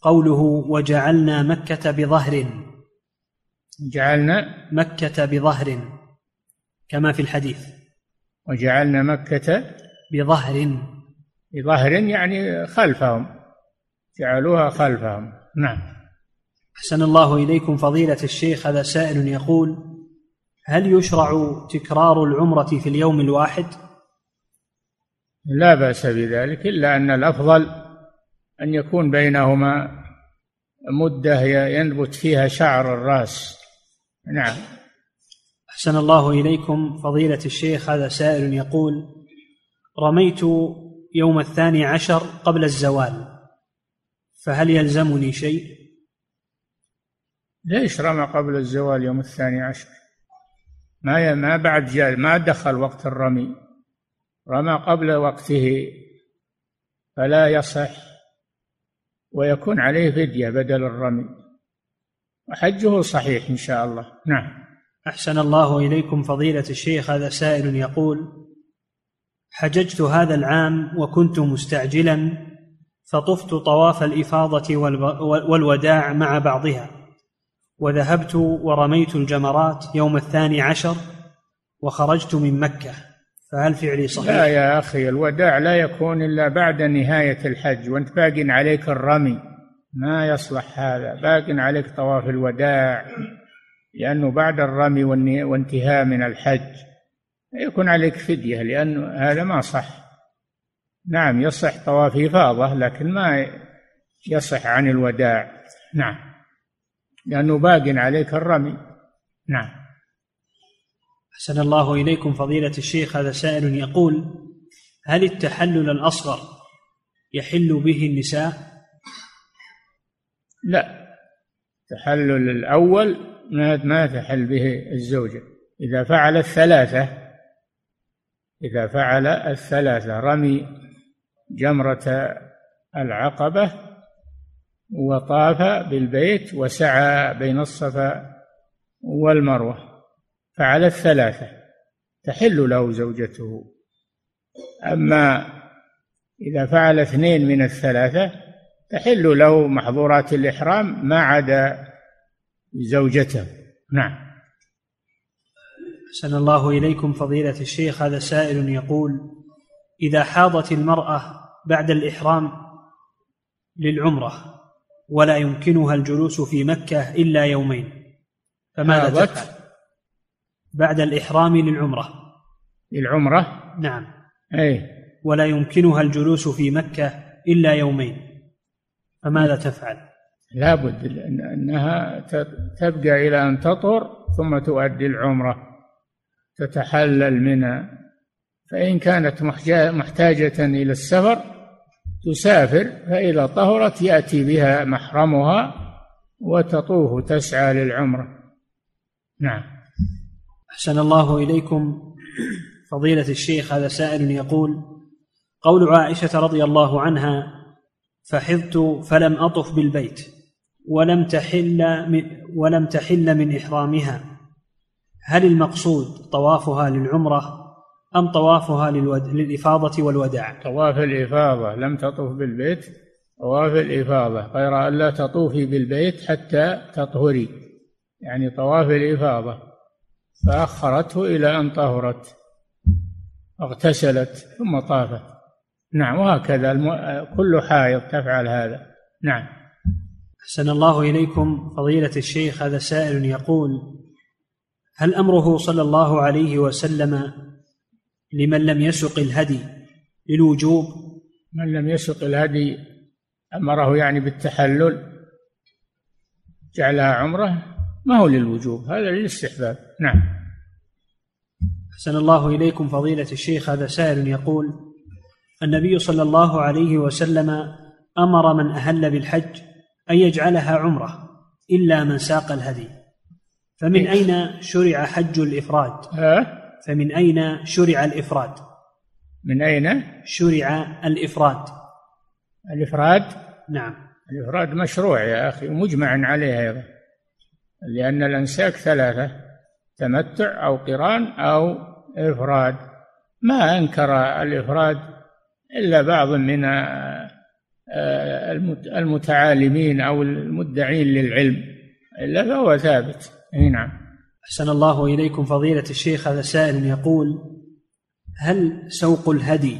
قوله وجعلنا مكة بظهر؟ جعلنا مكة بظهر كما في الحديث. وجعلنا مكة بظهر. بظهر يعني خلفهم جعلوها خلفهم. نعم. أحسن الله إليكم فضيلة الشيخ هذا سائل يقول هل يشرع تكرار العمرة في اليوم الواحد؟ لا بأس بذلك إلا أن الأفضل أن يكون بينهما مدة ينبت فيها شعر الرأس. نعم. أحسن الله إليكم فضيلة الشيخ هذا سائل يقول رميت يوم الثاني عشر قبل الزوال فهل يلزمني شيء؟ ليش رمى قبل الزوال يوم الثاني عشر. ما ما بعد جاء ما دخل وقت الرمي. رمى قبل وقته فلا يصح ويكون عليه فدية بدل الرمي. وحجه صحيح إن شاء الله. نعم. أحسن الله إليكم فضيلة الشيخ هذا سائل يقول حججت هذا العام وكنت مستعجلا فطفت طواف الإفاضة والوداع مع بعضها وذهبت ورميت الجمرات يوم الثاني عشر وخرجت من مكة. فهل فعلي صحيح؟ لا يا أخي الوداع لا يكون إلا بعد نهاية الحج وأنت باق عليك الرمي. ما يصلح هذا؟ باق عليك طواف الوداع لأنه بعد الرمي وانتهاء من الحج. يكون عليك فدية لأن هذا ما صح. نعم يصح طواف إفاضة لكن ما يصح عن الوداع. نعم. لأنه باق عليك الرمي. نعم. أحسن الله إليكم فضيلة الشيخ هذا سائل يقول هل التحلل الأصغر يحل به النساء؟ لا. التحلل الأول ما ما تحل به الزوجة. إذا فعل الثلاثة إذا فعل الثلاثة رمي جمرة العقبة وطاف بالبيت وسعى بين الصفا والمروة. فعل الثلاثة تحل له زوجته. أما إذا فعل اثنين من الثلاثة تحل له محظورات الإحرام ما عدا زوجته. نعم. أحسن الله إليكم فضيلة الشيخ هذا سائل يقول إذا حاضت المرأة بعد الإحرام للعمرة ولا يمكنها الجلوس في مكة إلا يومين فماذا تفعل؟ بعد الإحرام للعمرة. للعمرة؟ نعم. أي ولا يمكنها الجلوس في مكة إلا يومين فماذا تفعل؟ لابد أنها تبقى إلى أن تطهر ثم تؤدي العمرة. تتحلل منها. فإن كانت محتاجة إلى السفر تسافر فإذا طهرت يأتي بها محرمها وتطوف تسعى للعمرة. نعم. أحسن الله إليكم فضيلة الشيخ هذا سائل يقول قول عائشة رضي الله عنها فحضت فلم أطف بالبيت ولم تحل من ولم تحل من إحرامها. هل المقصود طوافها للعمرة أم طوافها للود... للإفاضة والوداع؟ طواف الإفاضة. لم تطوف بالبيت. طواف الإفاضة. غير أن لا تطوفي بالبيت حتى تطهري. يعني طواف الإفاضة. فأخرته إلى أن طهرت. اغتسلت. ثم طافت. نعم وهكذا. الم... كل حائض تفعل هذا. نعم. أحسن الله إليكم فضيلة الشيخ. هذا سائل يقول هل أمره صلى الله عليه وسلم لمن لم يسق الهدي للوجوب؟ من لم يسق الهدي أمره يعني بالتحلل جعلها عمرة ما هو للوجوب هذا للاستحباب. نعم. أحسن الله إليكم فضيلة الشيخ هذا سائل يقول النبي صلى الله عليه وسلم أمر من أهل بالحج أن يجعلها عمرة إلا من ساق الهدي. فمن أين شرع حج الإفراد؟ فمن أين شرع الإفراد؟ من أين؟ شرع الإفراد. الإفراد؟ نعم. الإفراد مشروع يا أخي ومجمع عليه أيضا. لأن الأنساك ثلاثة تمتع أو قران أو إفراد. ما أنكر الإفراد إلا بعض من آه، المتعالمين أو المدعين للعلم إلا فهو ثابت. نعم. أحسن الله إليكم فضيلة الشيخ هذا سائل يقول هل سوق الهدي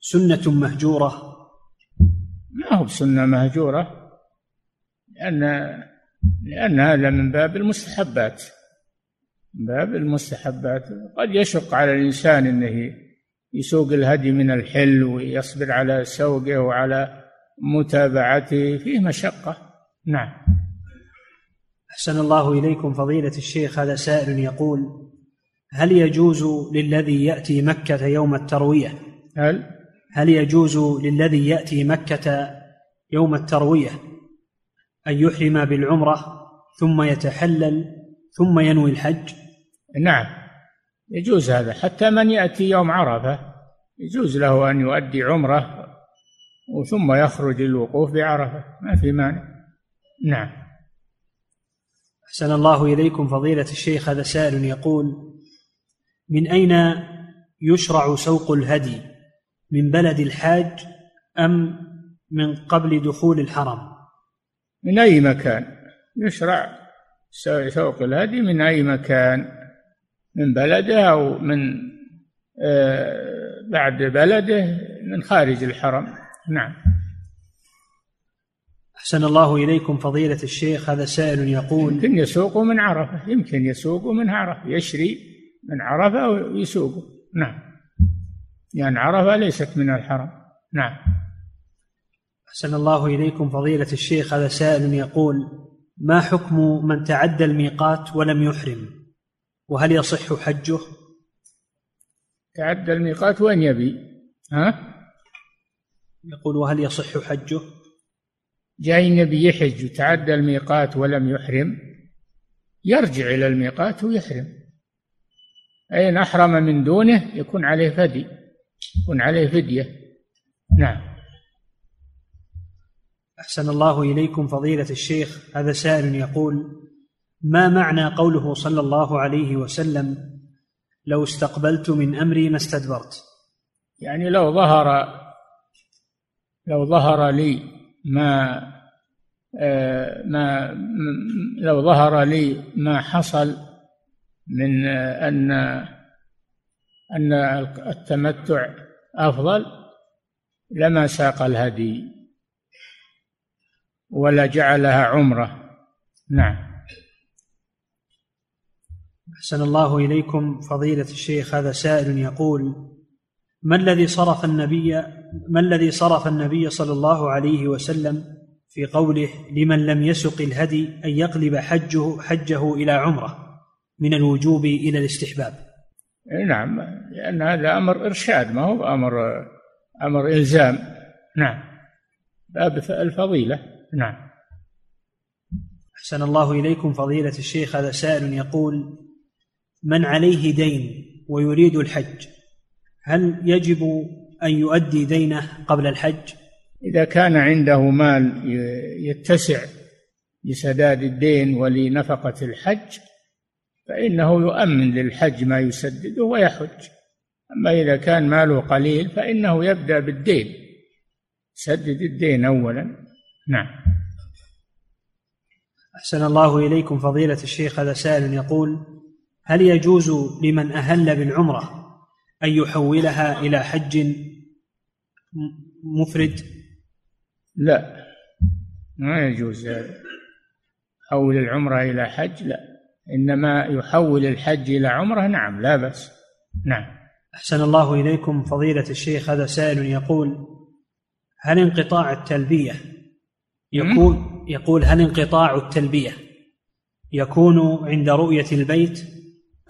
سنة مهجورة؟ ما هو سنة مهجورة لأن لأن هذا من باب المستحبات. باب المستحبات. قد يشق على الإنسان أنه يسوق الهدي من الحل ويصبر على سوقه وعلى متابعته فيه مشقة. نعم. أحسن الله إليكم فضيلة الشيخ هذا سائل يقول هل يجوز للذي يأتي مكة يوم التروية؟ هل؟ هل يجوز للذي يأتي مكة يوم التروية أن يحرم بالعمرة ثم يتحلل ثم ينوي الحج؟ نعم يجوز هذا. حتى من يأتي يوم عرفة يجوز له أن يؤدي عمرة ثم يخرج للوقوف بعرفة. ما في مانع. نعم. أحسن الله إليكم فضيلة الشيخ هذا سائل يقول من أين يشرع سوق الهدي من بلد الحاج أم من قبل دخول الحرم؟ من أي مكان؟ يشرع سوق الهدي من أي مكان؟ من بلده أو من آه، بعد بلده من خارج الحرم؟ نعم. أحسن الله إليكم فضيلة الشيخ هذا سائل يقول يمكن يسوق من عرفة يمكن يسوق من عرفة يشري من عرفة ويسوق نعم. يعني عرفة ليست من الحرم. نعم. أحسن الله إليكم فضيلة الشيخ هذا سائل يقول ما حكم من تعدى الميقات ولم يحرم؟ وهل يصح حجه؟ تعدى الميقات وين يبي. ها؟ يقول وهل يصح حجه؟ جاي النبي يحج وتعدى الميقات ولم يحرم يرجع إلى الميقات ويحرم. أين أحرم من دونه؟ يكون عليه فدي يكون عليه فدية. نعم. أحسن الله إليكم فضيلة الشيخ هذا سائل يقول ما معنى قوله صلى الله عليه وسلم لو استقبلت من أمري ما استدبرت يعني لو ظهر لو ظهر لي ما آه، ما لو ظهر لي ما حصل من أن أن التمتع أفضل لما ساق الهدي ولا جعلها عمرة. نعم. أحسن الله إليكم فضيلة الشيخ. هذا سائل يقول ما الذي صرف النبي ما الذي صرف النبي صلى الله عليه وسلم في قوله لمن لم يسق الهدي أن يقلب حجه حجه إلى عمرة من الوجوب إلى الاستحباب؟ نعم لأن هذا أمر إرشاد ما هو أمر أمر إلزام. نعم. باب الفضيلة. نعم. أحسن الله إليكم فضيلة الشيخ هذا سائل يقول من عليه دين ويريد الحج هل يجب أن يؤدي دينه قبل الحج؟ إذا كان عنده مال يتسع لسداد الدين ولنفقة الحج فإنه يؤمن للحج ما يسدده ويحج. أما إذا كان ماله قليل فإنه يبدأ بالدين. سدد الدين أولا. نعم. أحسن الله إليكم فضيلة الشيخ هذا سائل يقول هل يجوز لمن أهل بالعمرة أن يحولها إلى حج مفرد؟ لا. ما يجوز حول العمرة إلى حج؟ لا. إنما يحول الحج إلى عمرة؟ نعم لا بأس. نعم. أحسن الله إليكم فضيلة الشيخ. هذا سائل يقول هل انقطاع التلبية يكون يقول هل انقطاع التلبية يكون عند رؤية البيت؟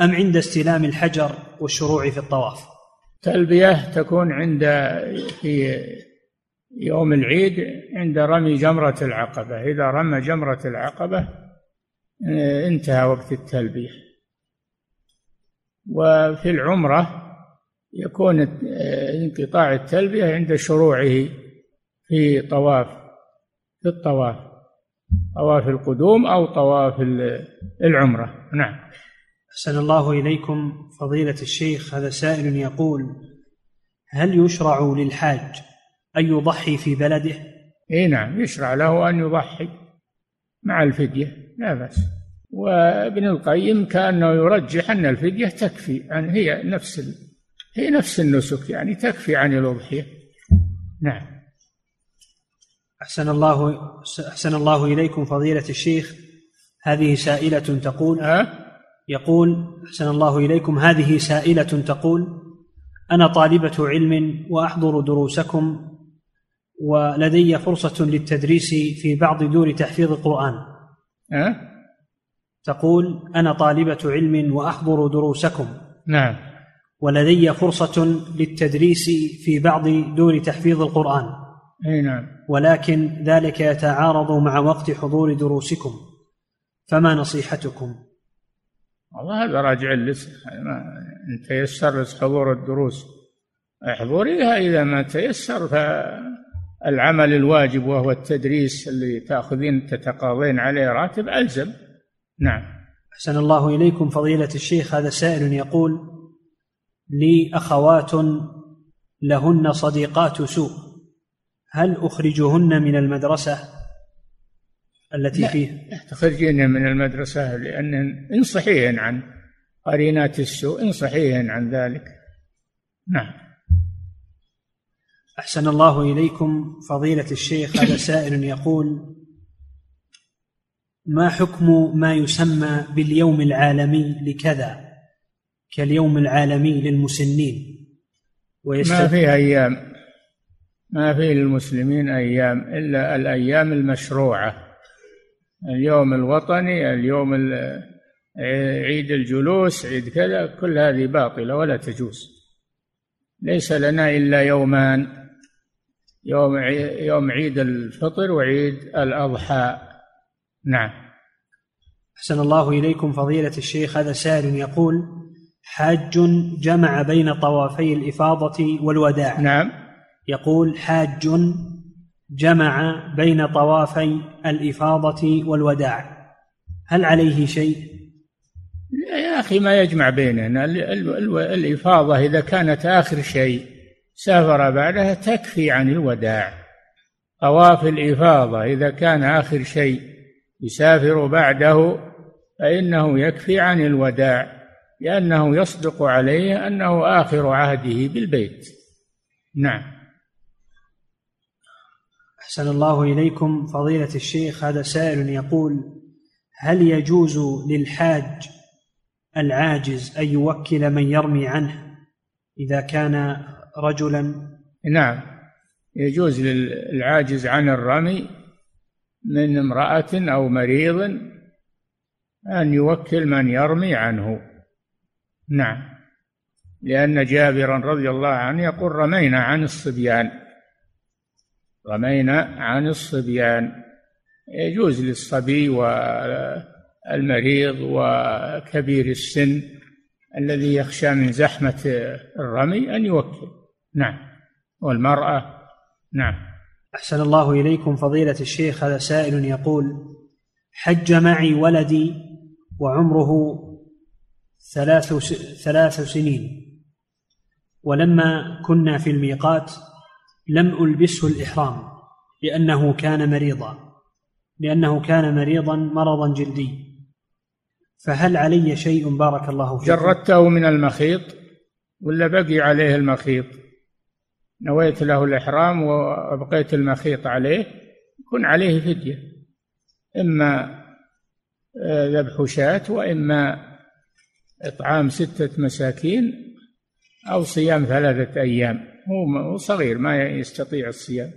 أم عند استلام الحجر والشروع في الطواف؟ تلبية تكون عند في يوم العيد عند رمي جمرة العقبة. إذا رمى جمرة العقبة آه، انتهى وقت التلبية. وفي العمرة يكون آه، انقطاع التلبية عند شروعه في طواف في الطواف طواف القدوم أو طواف العمرة. نعم. أحسن الله إليكم فضيلة الشيخ هذا سائل يقول هل يشرع للحاج أن يضحي في بلده؟ إي نعم يشرع له أن يضحي مع الفدية لا بأس وابن القيم كأنه يرجح أن الفدية تكفي عن هي نفس ال... هي نفس النسك يعني تكفي عن الأضحية نعم أحسن الله أحسن الله إليكم فضيلة الشيخ هذه سائلة تقول أه؟ يقول أحسن الله إليكم. هذه سائلة تقول أنا طالبة علم وأحضر دروسكم ولدي فرصة للتدريس في بعض دور تحفيظ القرآن. أه؟ تقول أنا طالبة علم وأحضر دروسكم نعم. ولدي فرصة للتدريس في بعض دور تحفيظ القرآن. إي نعم. ولكن ذلك يتعارض مع وقت حضور دروسكم. فما نصيحتكم؟ والله هذا راجع لسه إن تيسر حضور الدروس. احضريها إذا ما تيسر فالعمل الواجب وهو التدريس اللي تأخذين تتقاضين عليه راتب ألزم. نعم. أحسن الله إليكم فضيلة الشيخ. هذا سائل يقول لي أخوات لهن صديقات سوء هل أخرجهن من المدرسة؟ التي فيه تخرجين من المدرسة لأن انصحيهن عن قرينات السوء انصحيهن عن ذلك. نعم. أحسن الله إليكم فضيلة الشيخ. هذا سائل يقول ما حكم ما يسمى باليوم العالمي لكذا كاليوم العالمي للمسنين. ما في أيام ما في للمسلمين أيام إلا الأيام المشروعة. اليوم الوطني اليوم عيد الجلوس عيد كذا كل هذه باطلة ولا تجوز. ليس لنا إلا يومان يوم يوم عيد الفطر وعيد الأضحى. نعم. أحسن الله إليكم فضيلة الشيخ. هذا سائل يقول حاج جمع بين طوافي الإفاضة والوداع. نعم. يقول حاج جمع بين طوافي الإفاضة والوداع. هل عليه شيء؟ يا أخي ما يجمع بيننا. الإفاضة إذا كانت آخر شيء سافر بعدها تكفي عن الوداع. طواف الإفاضة إذا كان آخر شيء يسافر بعده فإنه يكفي عن الوداع لأنه يصدق عليه أنه آخر عهده بالبيت. نعم. أحسن الله إليكم. فضيلة الشيخ هذا سائل يقول هل يجوز للحاج العاجز أن يوكل من يرمي عنه إذا كان رجلا؟ نعم. يجوز للعاجز عن الرمي من امرأة أو مريض أن يوكل من يرمي عنه. نعم. لأن جابرا رضي الله عنه يقول رمينا عن الصبيان. رمينا عن الصبيان. يجوز للصبي والمريض وكبير السن الذي يخشى من زحمة الرمي أن يوكل. نعم. والمرأة نعم. أحسن الله إليكم فضيلة الشيخ هذا سائل يقول حج معي ولدي وعمره ثلاث ثلاث سنين ولما كنا في الميقات لم ألبسه الإحرام لأنه كان مريضا لأنه كان مريضا مرضا جلدي. فهل علي شيء بارك الله فيك؟ جردته من المخيط ولا بقي عليه المخيط؟ نويت له الإحرام وأبقيت المخيط عليه يكون عليه فدية. إما آه، ذبح شاة وإما إطعام ستة مساكين أو صيام ثلاثة أيام. هو صغير ما يستطيع الصيام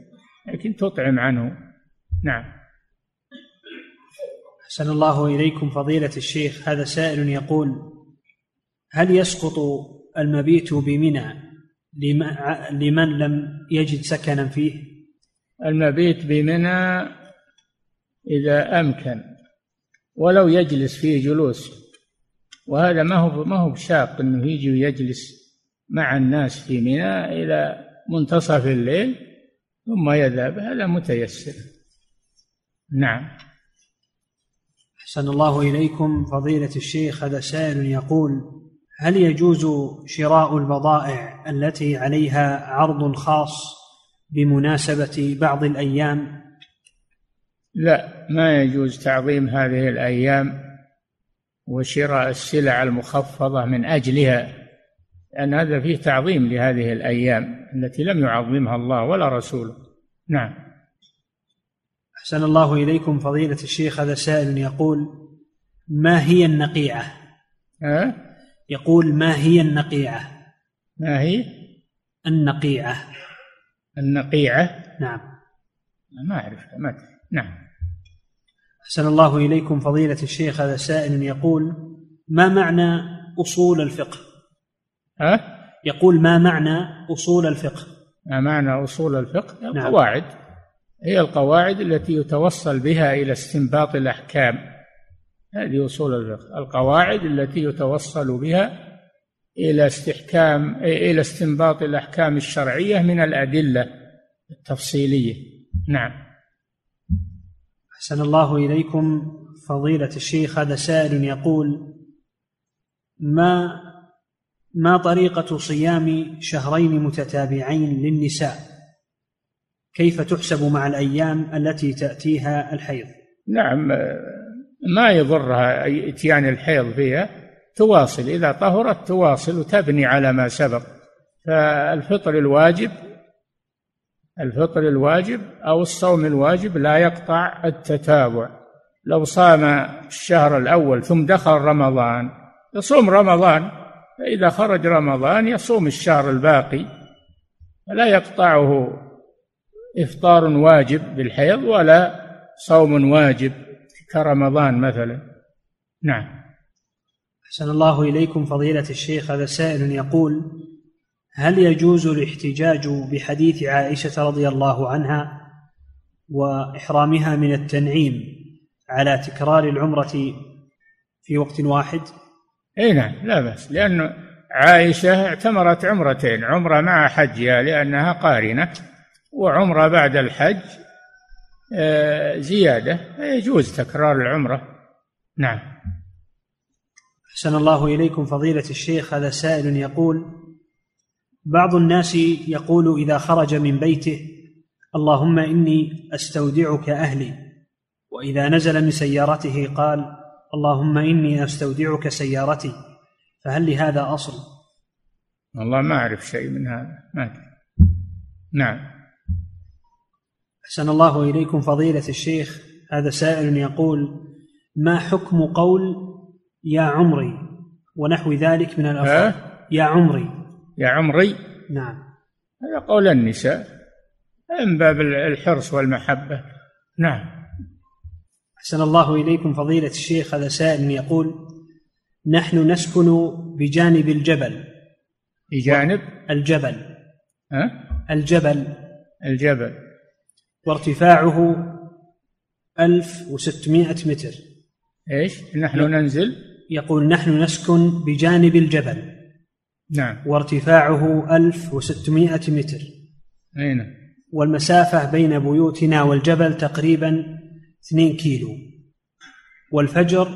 لكن تطعم عنه. نعم. أحسن الله إليكم فضيلة الشيخ هذا سائل يقول هل يسقط المبيت بمنى لمن لم يجد سكنا فيه؟ المبيت بمنى إذا أمكن ولو يجلس فيه جلوس. وهذا ما هو ما هو بشاق إنه يجي ويجلس. مع الناس في منى إلى منتصف الليل ثم يذهب هذا متيسر. نعم. أحسن الله إليكم. فضيلة الشيخ هذا سائل يقول هل يجوز شراء البضائع التي عليها عرض خاص بمناسبة بعض الأيام؟ لا ما يجوز تعظيم هذه الأيام وشراء السلع المخفضة من أجلها. لأن هذا فيه تعظيم لهذه الأيام التي لم يعظمها الله ولا رسوله. نعم. أحسن الله إليكم فضيلة الشيخ هذا سائل يقول ما هي النقيعة؟ أه؟ يقول ما هي النقيعة؟ ما هي؟ النقيعة. النقيعة؟ نعم. ما أعرف ما نعم. أحسن الله إليكم فضيلة الشيخ هذا سائل يقول ما معنى أصول الفقه؟ ها؟ يقول ما معنى أصول الفقه؟ ما معنى أصول الفقه؟ نعم. القواعد. هي القواعد التي يتوصل بها إلى استنباط الأحكام. هذه أصول الفقه. القواعد التي يتوصل بها إلى استحكام إلى استنباط الأحكام الشرعية من الأدلة التفصيلية. نعم. أحسن الله إليكم فضيلة الشيخ. هذا سائل يقول ما ما طريقة صيام شهرين متتابعين للنساء؟ كيف تحسب مع الأيام التي تأتيها الحيض؟ نعم ما يضرها إتيان الحيض فيها تواصل إذا طهرت تواصل وتبني على ما سبق. فالفطر الواجب الفطر الواجب أو الصوم الواجب لا يقطع التتابع. لو صام الشهر الأول ثم دخل رمضان يصوم رمضان فإذا خرج رمضان يصوم الشهر الباقي فلا يقطعه إفطار واجب بالحيض ولا صوم واجب كرمضان مثلا نعم أحسن الله إليكم فضيلة الشيخ هذا سائل يقول هل يجوز الاحتجاج بحديث عائشة رضي الله عنها وإحرامها من التنعيم على تكرار العمرة في وقت واحد؟ اي نعم لا بأس. لأن عائشة اعتمرت عمرتين عمرة مع حجها لأنها قارنة وعمرة بعد الحج آه، زيادة. يجوز تكرار العمرة. نعم. أحسن الله إليكم فضيلة الشيخ هذا سائل يقول بعض الناس يقول إذا خرج من بيته اللهم إني أستودعك أهلي. وإذا نزل من سيارته قال اللهم إني أستودعك سيارتي فهل لهذا أصل؟ والله ما أعرف شيء من هذا ما أدري. نعم. أحسن الله إليكم فضيلة الشيخ. هذا سائل يقول ما حكم قول يا عمري ونحو ذلك من الألفاظ يا عمري. يا عمري؟ نعم. هذا قول النساء من باب الحرص والمحبة. نعم. أحسن الله إليكم فضيلة الشيخ هذا سائل يقول نحن نسكن بجانب الجبل. بجانب؟ الجبل. ها؟ الجبل. الجبل. وارتفاعه 1600 متر. إيش؟ نحن ننزل؟ يقول نحن نسكن بجانب الجبل. نعم. وارتفاعه 1600 متر. أين. والمسافة بين بيوتنا والجبل تقريبا 2 كيلو. والفجر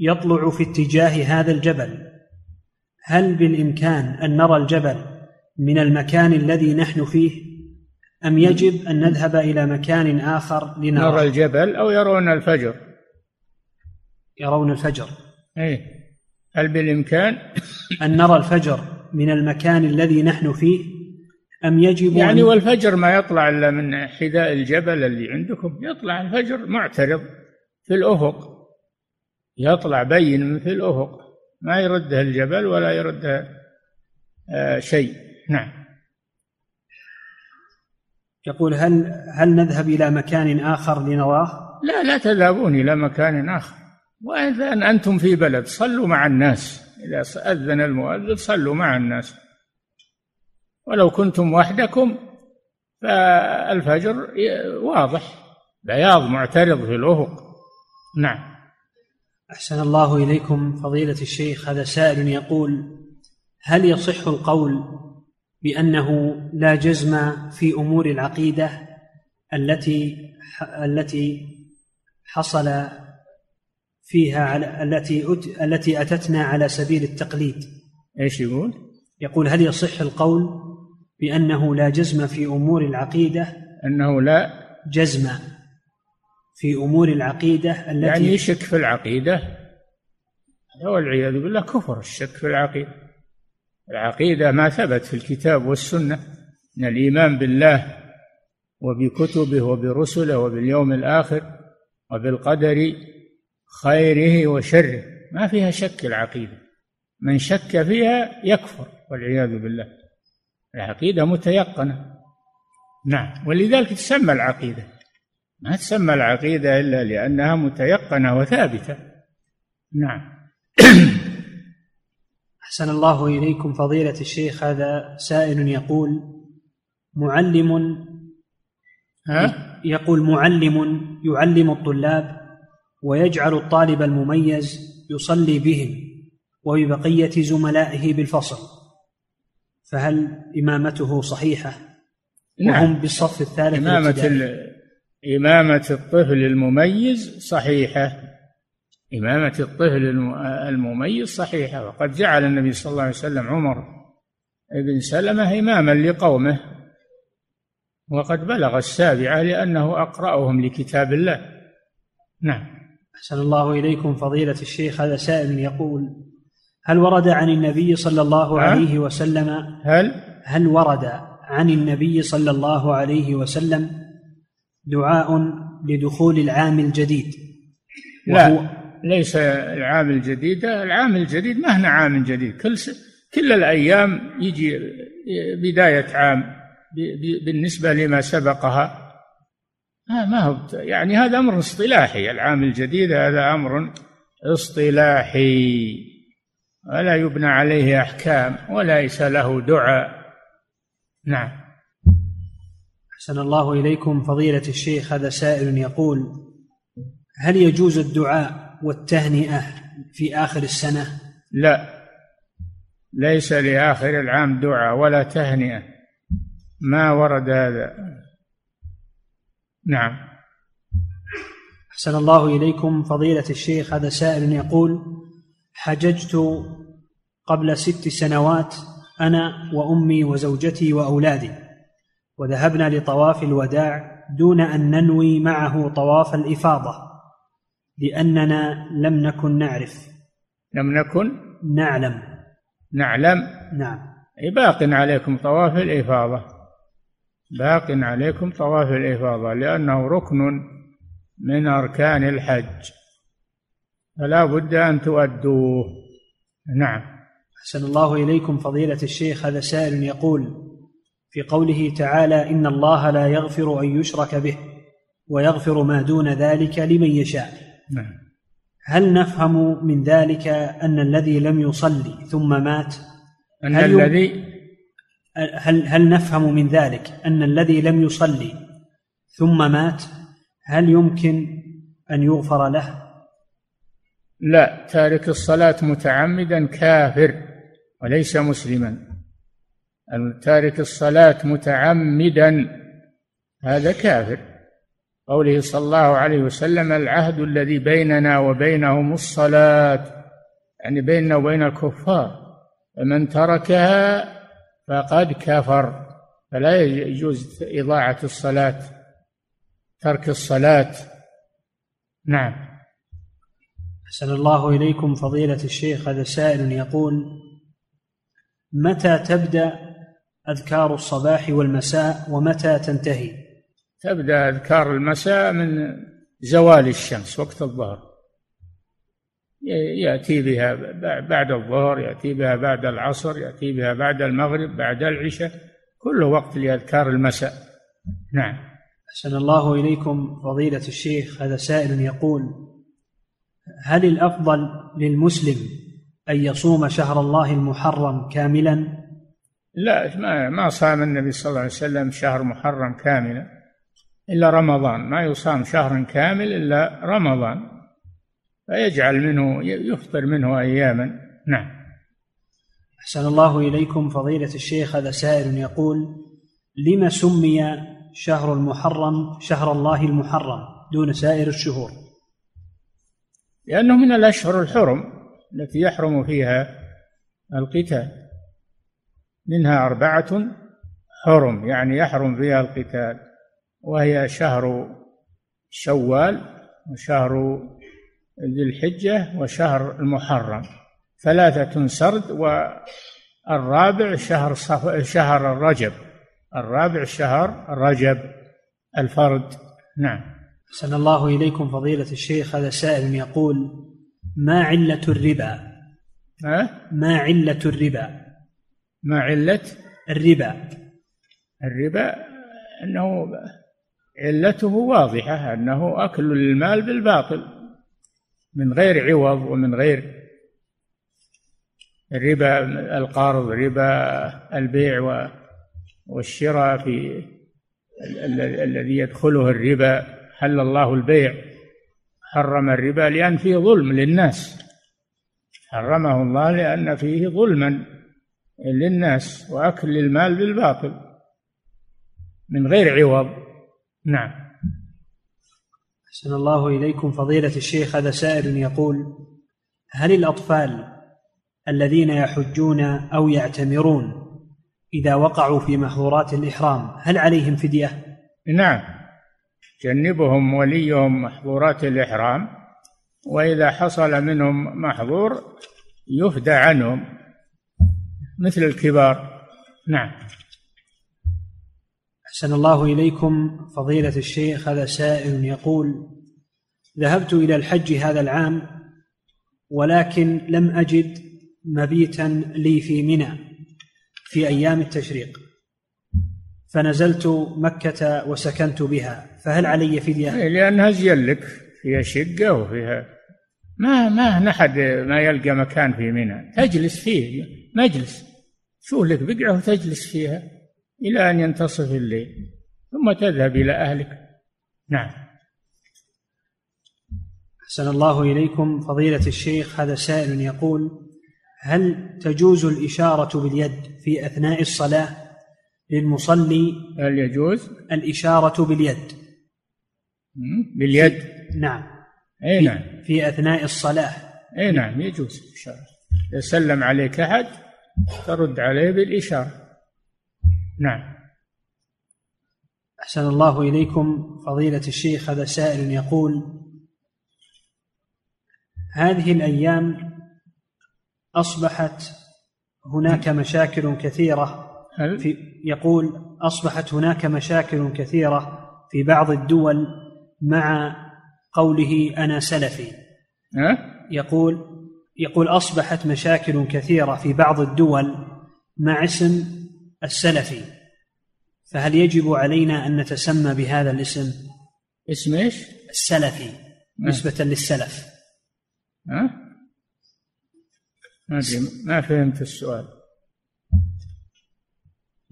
يطلع في اتجاه هذا الجبل. هل بالإمكان أن نرى الجبل من المكان الذي نحن فيه؟ أم يجب أن نذهب إلى مكان آخر لنرى؟ نرى الجبل أو يرون الفجر. يرون الفجر. أي هل بالإمكان؟ أن نرى الفجر من المكان الذي نحن فيه؟ أم يجب يعني أن والفجر ما يطلع إلا من حذاء الجبل اللي عندكم. يطلع الفجر معترض في الأفق. يطلع بين في الأفق. ما يرده الجبل ولا يرده آه شيء. نعم. يقول هل هل نذهب إلى مكان آخر لنراه؟ لا لا تذهبون إلى مكان آخر. وإذا أنتم في بلد صلوا مع الناس. إذا أذن المؤذن صلوا مع الناس. ولو كنتم وحدكم فالفجر واضح. بياض معترض في الأفق. نعم. أحسن الله إليكم فضيلة الشيخ. هذا سائل يقول هل يصح القول بأنه لا جزم في أمور العقيدة التي التي حصل فيها على التي التي أتتنا على سبيل التقليد؟ إيش يقول؟ يقول هل يصح القول بأنه لا جزم في أمور العقيدة أنه لا جزم في أمور العقيدة التي يعني يشك في العقيدة. والعياذ بالله كفر الشك في العقيدة. العقيدة ما ثبت في الكتاب والسنة. من الإيمان بالله وبكتبه وبرسله وباليوم الآخر وبالقدر خيره وشره. ما فيها شك العقيدة. من شك فيها يكفر والعياذ بالله. العقيدة متيقنة. نعم ولذلك تسمى العقيدة. ما تسمى العقيدة إلا لأنها متيقنة وثابتة. نعم. [coughs] أحسن الله إليكم فضيلة الشيخ هذا سائل يقول معلم ها؟ يقول معلم يعلم الطلاب ويجعل الطالب المميز يصلي بهم وببقية زملائه بالفصل. فهل إمامته صحيحة؟ نعم. وهم بالصف الثالث إمامة؟ ال- إمامة الطفل المميز صحيحة. إمامة الطفل الم- المميز صحيحة. وقد جعل النبي صلى الله عليه وسلم عمر بن سلمة إماما لقومه. وقد بلغ السابعة لأنه أقرأهم لكتاب الله. نعم. أحسن الله إليكم فضيلة الشيخ هذا سائل يقول هل ورد عن النبي صلى الله؟ عليه وسلم؟ هل؟ هل ورد عن النبي صلى الله عليه وسلم دعاء لدخول العام الجديد؟ لا ليس العام الجديد. العام الجديد ما هنا عام جديد. كل س... كل الأيام يجي بداية عام ب- ب- بالنسبة لما سبقها. آه ما هو يعني هذا أمر اصطلاحي. العام الجديد هذا أمر اصطلاحي. ولا يبنى عليه أحكام وليس له دعاء. نعم. أحسن الله إليكم فضيلة الشيخ هذا سائل يقول هل يجوز الدعاء والتهنئة في آخر السنة؟ لا. ليس لآخر العام دعاء ولا تهنئة. ما ورد هذا. نعم. أحسن الله إليكم فضيلة الشيخ هذا سائل يقول حججت قبل ست سنوات أنا وأمي وزوجتي وأولادي وذهبنا لطواف الوداع دون أن ننوي معه طواف الإفاضة لأننا لم نكن نعرف. لم نكن نعلم. نعلم؟ نعم. باق عليكم طواف الإفاضة. باق عليكم طواف الإفاضة لأنه ركن من أركان الحج. فلا بد أن تؤدوه. نعم. أحسن الله إليكم فضيلة الشيخ. هذا سائل يقول في قوله تعالى إن الله لا يغفر أن يشرك به ويغفر ما دون ذلك لمن يشاء. نعم. هل نفهم من ذلك أن الذي لم يصلي ثم مات؟ أن هل الذي هل هل نفهم من ذلك أن الذي لم يصلي ثم مات؟ هل يمكن أن يغفر له؟ لا تارك الصلاة متعمدا كافر وليس مسلما. تارك الصلاة متعمدا هذا كافر. قوله صلى الله عليه وسلم العهد الذي بيننا وبينهم الصلاة يعني بيننا وبين الكفار. فمن تركها فقد كفر. فلا يجوز إضاعة الصلاة ترك الصلاة. نعم. أحسن الله إليكم فضيلة الشيخ. هذا سائل يقول متى تبدأ أذكار الصباح والمساء ومتى تنتهي؟ تبدأ أذكار المساء من زوال الشمس وقت الظهر. يأتي بها بعد الظهر يأتي بها بعد العصر يأتي بها بعد المغرب بعد العشاء كله وقت لأذكار المساء. نعم. أحسن الله إليكم فضيلة الشيخ. هذا سائل يقول هل الأفضل للمسلم أن يصوم شهر الله المحرم كاملا؟ لا ما ما صام النبي صلى الله عليه وسلم شهر محرم كاملا إلا رمضان. ما يصام شهرا كامل إلا رمضان فيجعل منه يفطر منه أياما. نعم. أحسن الله إليكم فضيلة الشيخ. هذا سائل يقول لم سمي شهر المحرم شهر الله المحرم دون سائر الشهور؟ لأنه من الأشهر الحرم التي يحرم فيها القتال. منها أربعة حرم يعني يحرم فيها القتال وهي شهر شوال وشهر ذي الحجة وشهر المحرم. ثلاثة سرد والرابع شهر صف... شهر الرجب الرابع شهر رجب الفرد. نعم. أحسن الله إليكم فضيلة الشيخ. هذا سائل يقول ما علة الربا؟ ها؟ ما علة الربا؟ ما علة؟ الربا. الربا أنه علته واضحة أنه أكل المال بالباطل من غير عوض ومن غير الربا القرض ربا البيع والشراء في الذي يدخله الربا. حل الله البيع. حرم الربا لأن فيه ظلم للناس. حرمه الله لأن فيه ظلما للناس وأكل المال بالباطل من غير عوض. نعم. أحسن الله إليكم فضيلة الشيخ. هذا سائل يقول هل الأطفال الذين يحجون أو يعتمرون إذا وقعوا في محظورات الإحرام هل عليهم فدية؟ نعم. جنبهم وليهم محظورات الإحرام وإذا حصل منهم محظور يفدى عنهم مثل الكبار. نعم. أحسن الله إليكم. فضيلة الشيخ هذا سائل يقول ذهبت إلى الحج هذا العام ولكن لم أجد مبيتا لي في منى في أيام التشريق. فنزلت مكة وسكنت بها. فهل علي فدية؟ إيه، لأنها زين لك فيها شقة وفيها ما ما نحد ما يلقى مكان في منى. تجلس فيه مجلس. شوف لك؟ بقعة وتجلس فيها إلى أن ينتصف الليل ثم تذهب إلى أهلك. نعم. أحسن الله إليكم. فضيلة الشيخ هذا سائل يقول هل تجوز الإشارة باليد في أثناء الصلاة؟ للمصلي هل يجوز؟ الإشارة باليد. باليد. نعم. أي في, نعم. في أثناء الصلاة. أي نعم يجوز الإشارة. إذا سلم عليك أحد ترد عليه بالإشارة. نعم. أحسن الله إليكم. فضيلة الشيخ هذا سائل يقول هذه الأيام أصبحت هناك مشاكل كثيرة هل؟ في يقول أصبحت هناك مشاكل كثيرة في بعض الدول مع قوله أنا سلفي. ها؟ يقول يقول أصبحت مشاكل كثيرة في بعض الدول مع اسم السلفي. فهل يجب علينا أن نتسمى بهذا الاسم؟ اسم إيش؟ السلفي نسبة للسلف. ها؟ ما ما فهمت السؤال.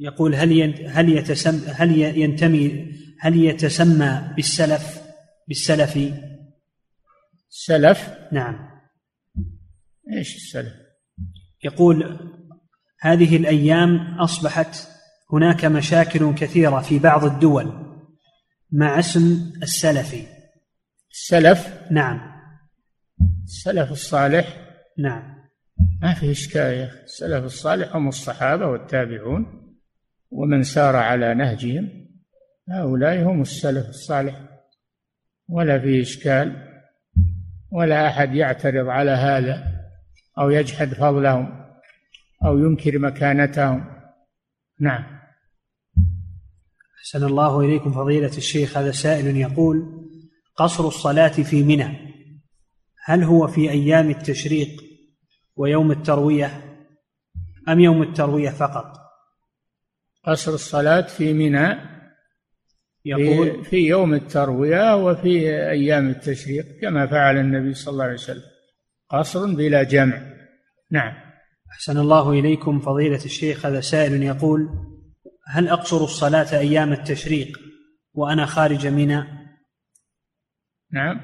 يقول هل ين- هل يتسم هل ينتمي هل يتسمى بالسلف بالسلفي السلف نعم. إيش السلف؟ يقول هذه الأيام أصبحت هناك مشاكل كثيرة في بعض الدول مع اسم السلفي السلف؟ نعم. السلف الصالح؟ نعم. ما في إشكال يا السلف الصالح هم الصحابة والتابعون. ومن سار على نهجهم هؤلاء هم السلف الصالح ولا في إشكال ولا أحد يعترض على هذا أو يجحد فضلهم أو ينكر مكانتهم. نعم. أحسن الله إليكم فضيلة الشيخ. هذا سائل يقول قصر الصلاة في منى هل هو في أيام التشريق ويوم التروية أم يوم التروية فقط؟ قصر الصلاة في منى يقول في, يوم التروية وفي أيام التشريق كما فعل النبي صلى الله عليه وسلم. قصر بلا جمع. نعم. أحسن الله إليكم فضيلة الشيخ هذا سائل يقول هل أقصر الصلاة أيام التشريق وأنا خارج منى؟ نعم.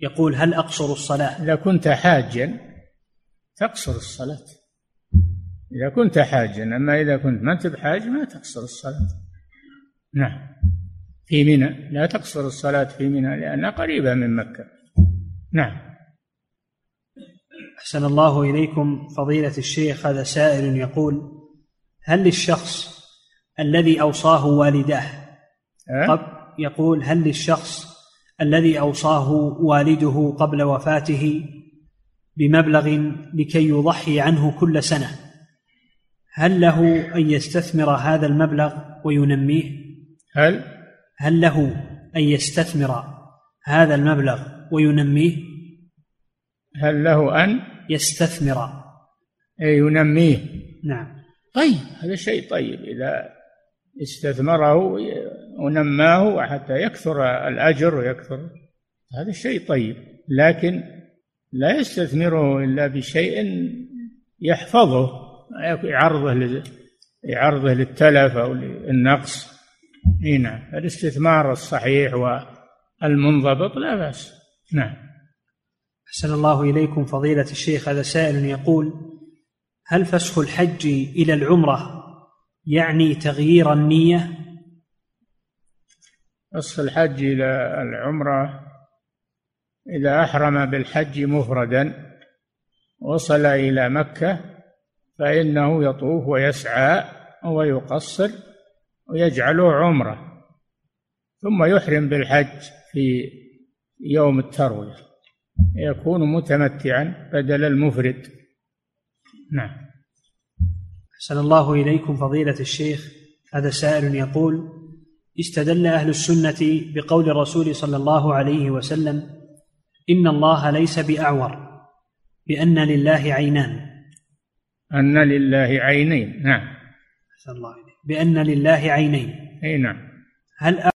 يقول هل أقصر الصلاة؟ إذا كنت حاجا تقصر الصلاة. إذا كنت حاجا أما إذا كنت ما أنت بحاج ما تقصر الصلاة. نعم. في منى لا تقصر الصلاة في منى لأنها قريبة من مكة. نعم. أحسن الله إليكم فضيلة الشيخ هذا سائل يقول هل للشخص الذي أوصاه والداه؟ قبل يقول هل للشخص الذي أوصاه والده قبل وفاته بمبلغ لكي يضحي عنه كل سنة؟ هل له أن يستثمر هذا المبلغ وينميه؟ هل؟ هل له أن يستثمر هذا المبلغ وينميه؟ هل له أن؟ يستثمر. ينميه. نعم. طيب هذا شيء طيب. إذا استثمره ونماه حتى يكثر الأجر ويكثر هذا شيء طيب. لكن لا يستثمره إلا بشيء يحفظه. يعرضه يعرضه للتلف أو للنقص. إي نعم. الاستثمار الصحيح والمنضبط لا بأس. نعم. أحسن الله إليكم فضيلة الشيخ. هذا سائل يقول هل فسخ الحج إلى العمرة يعني تغيير النية؟ فسخ الحج إلى العمرة إذا أحرم بالحج مفردا وصل إلى مكة فإنه يطوف ويسعى ويقصر ويجعله عمرة ثم يحرم بالحج في يوم التروية يكون متمتعا بدل المفرد. نعم. أحسن الله إليكم فضيلة الشيخ. هذا سائل يقول استدل أهل السنة بقول الرسول صلى الله عليه وسلم إن الله ليس بأعور بأن لله عينان. أن لله عينين. نعم. أحسن الله بأن لله عينين. أي نعم. هل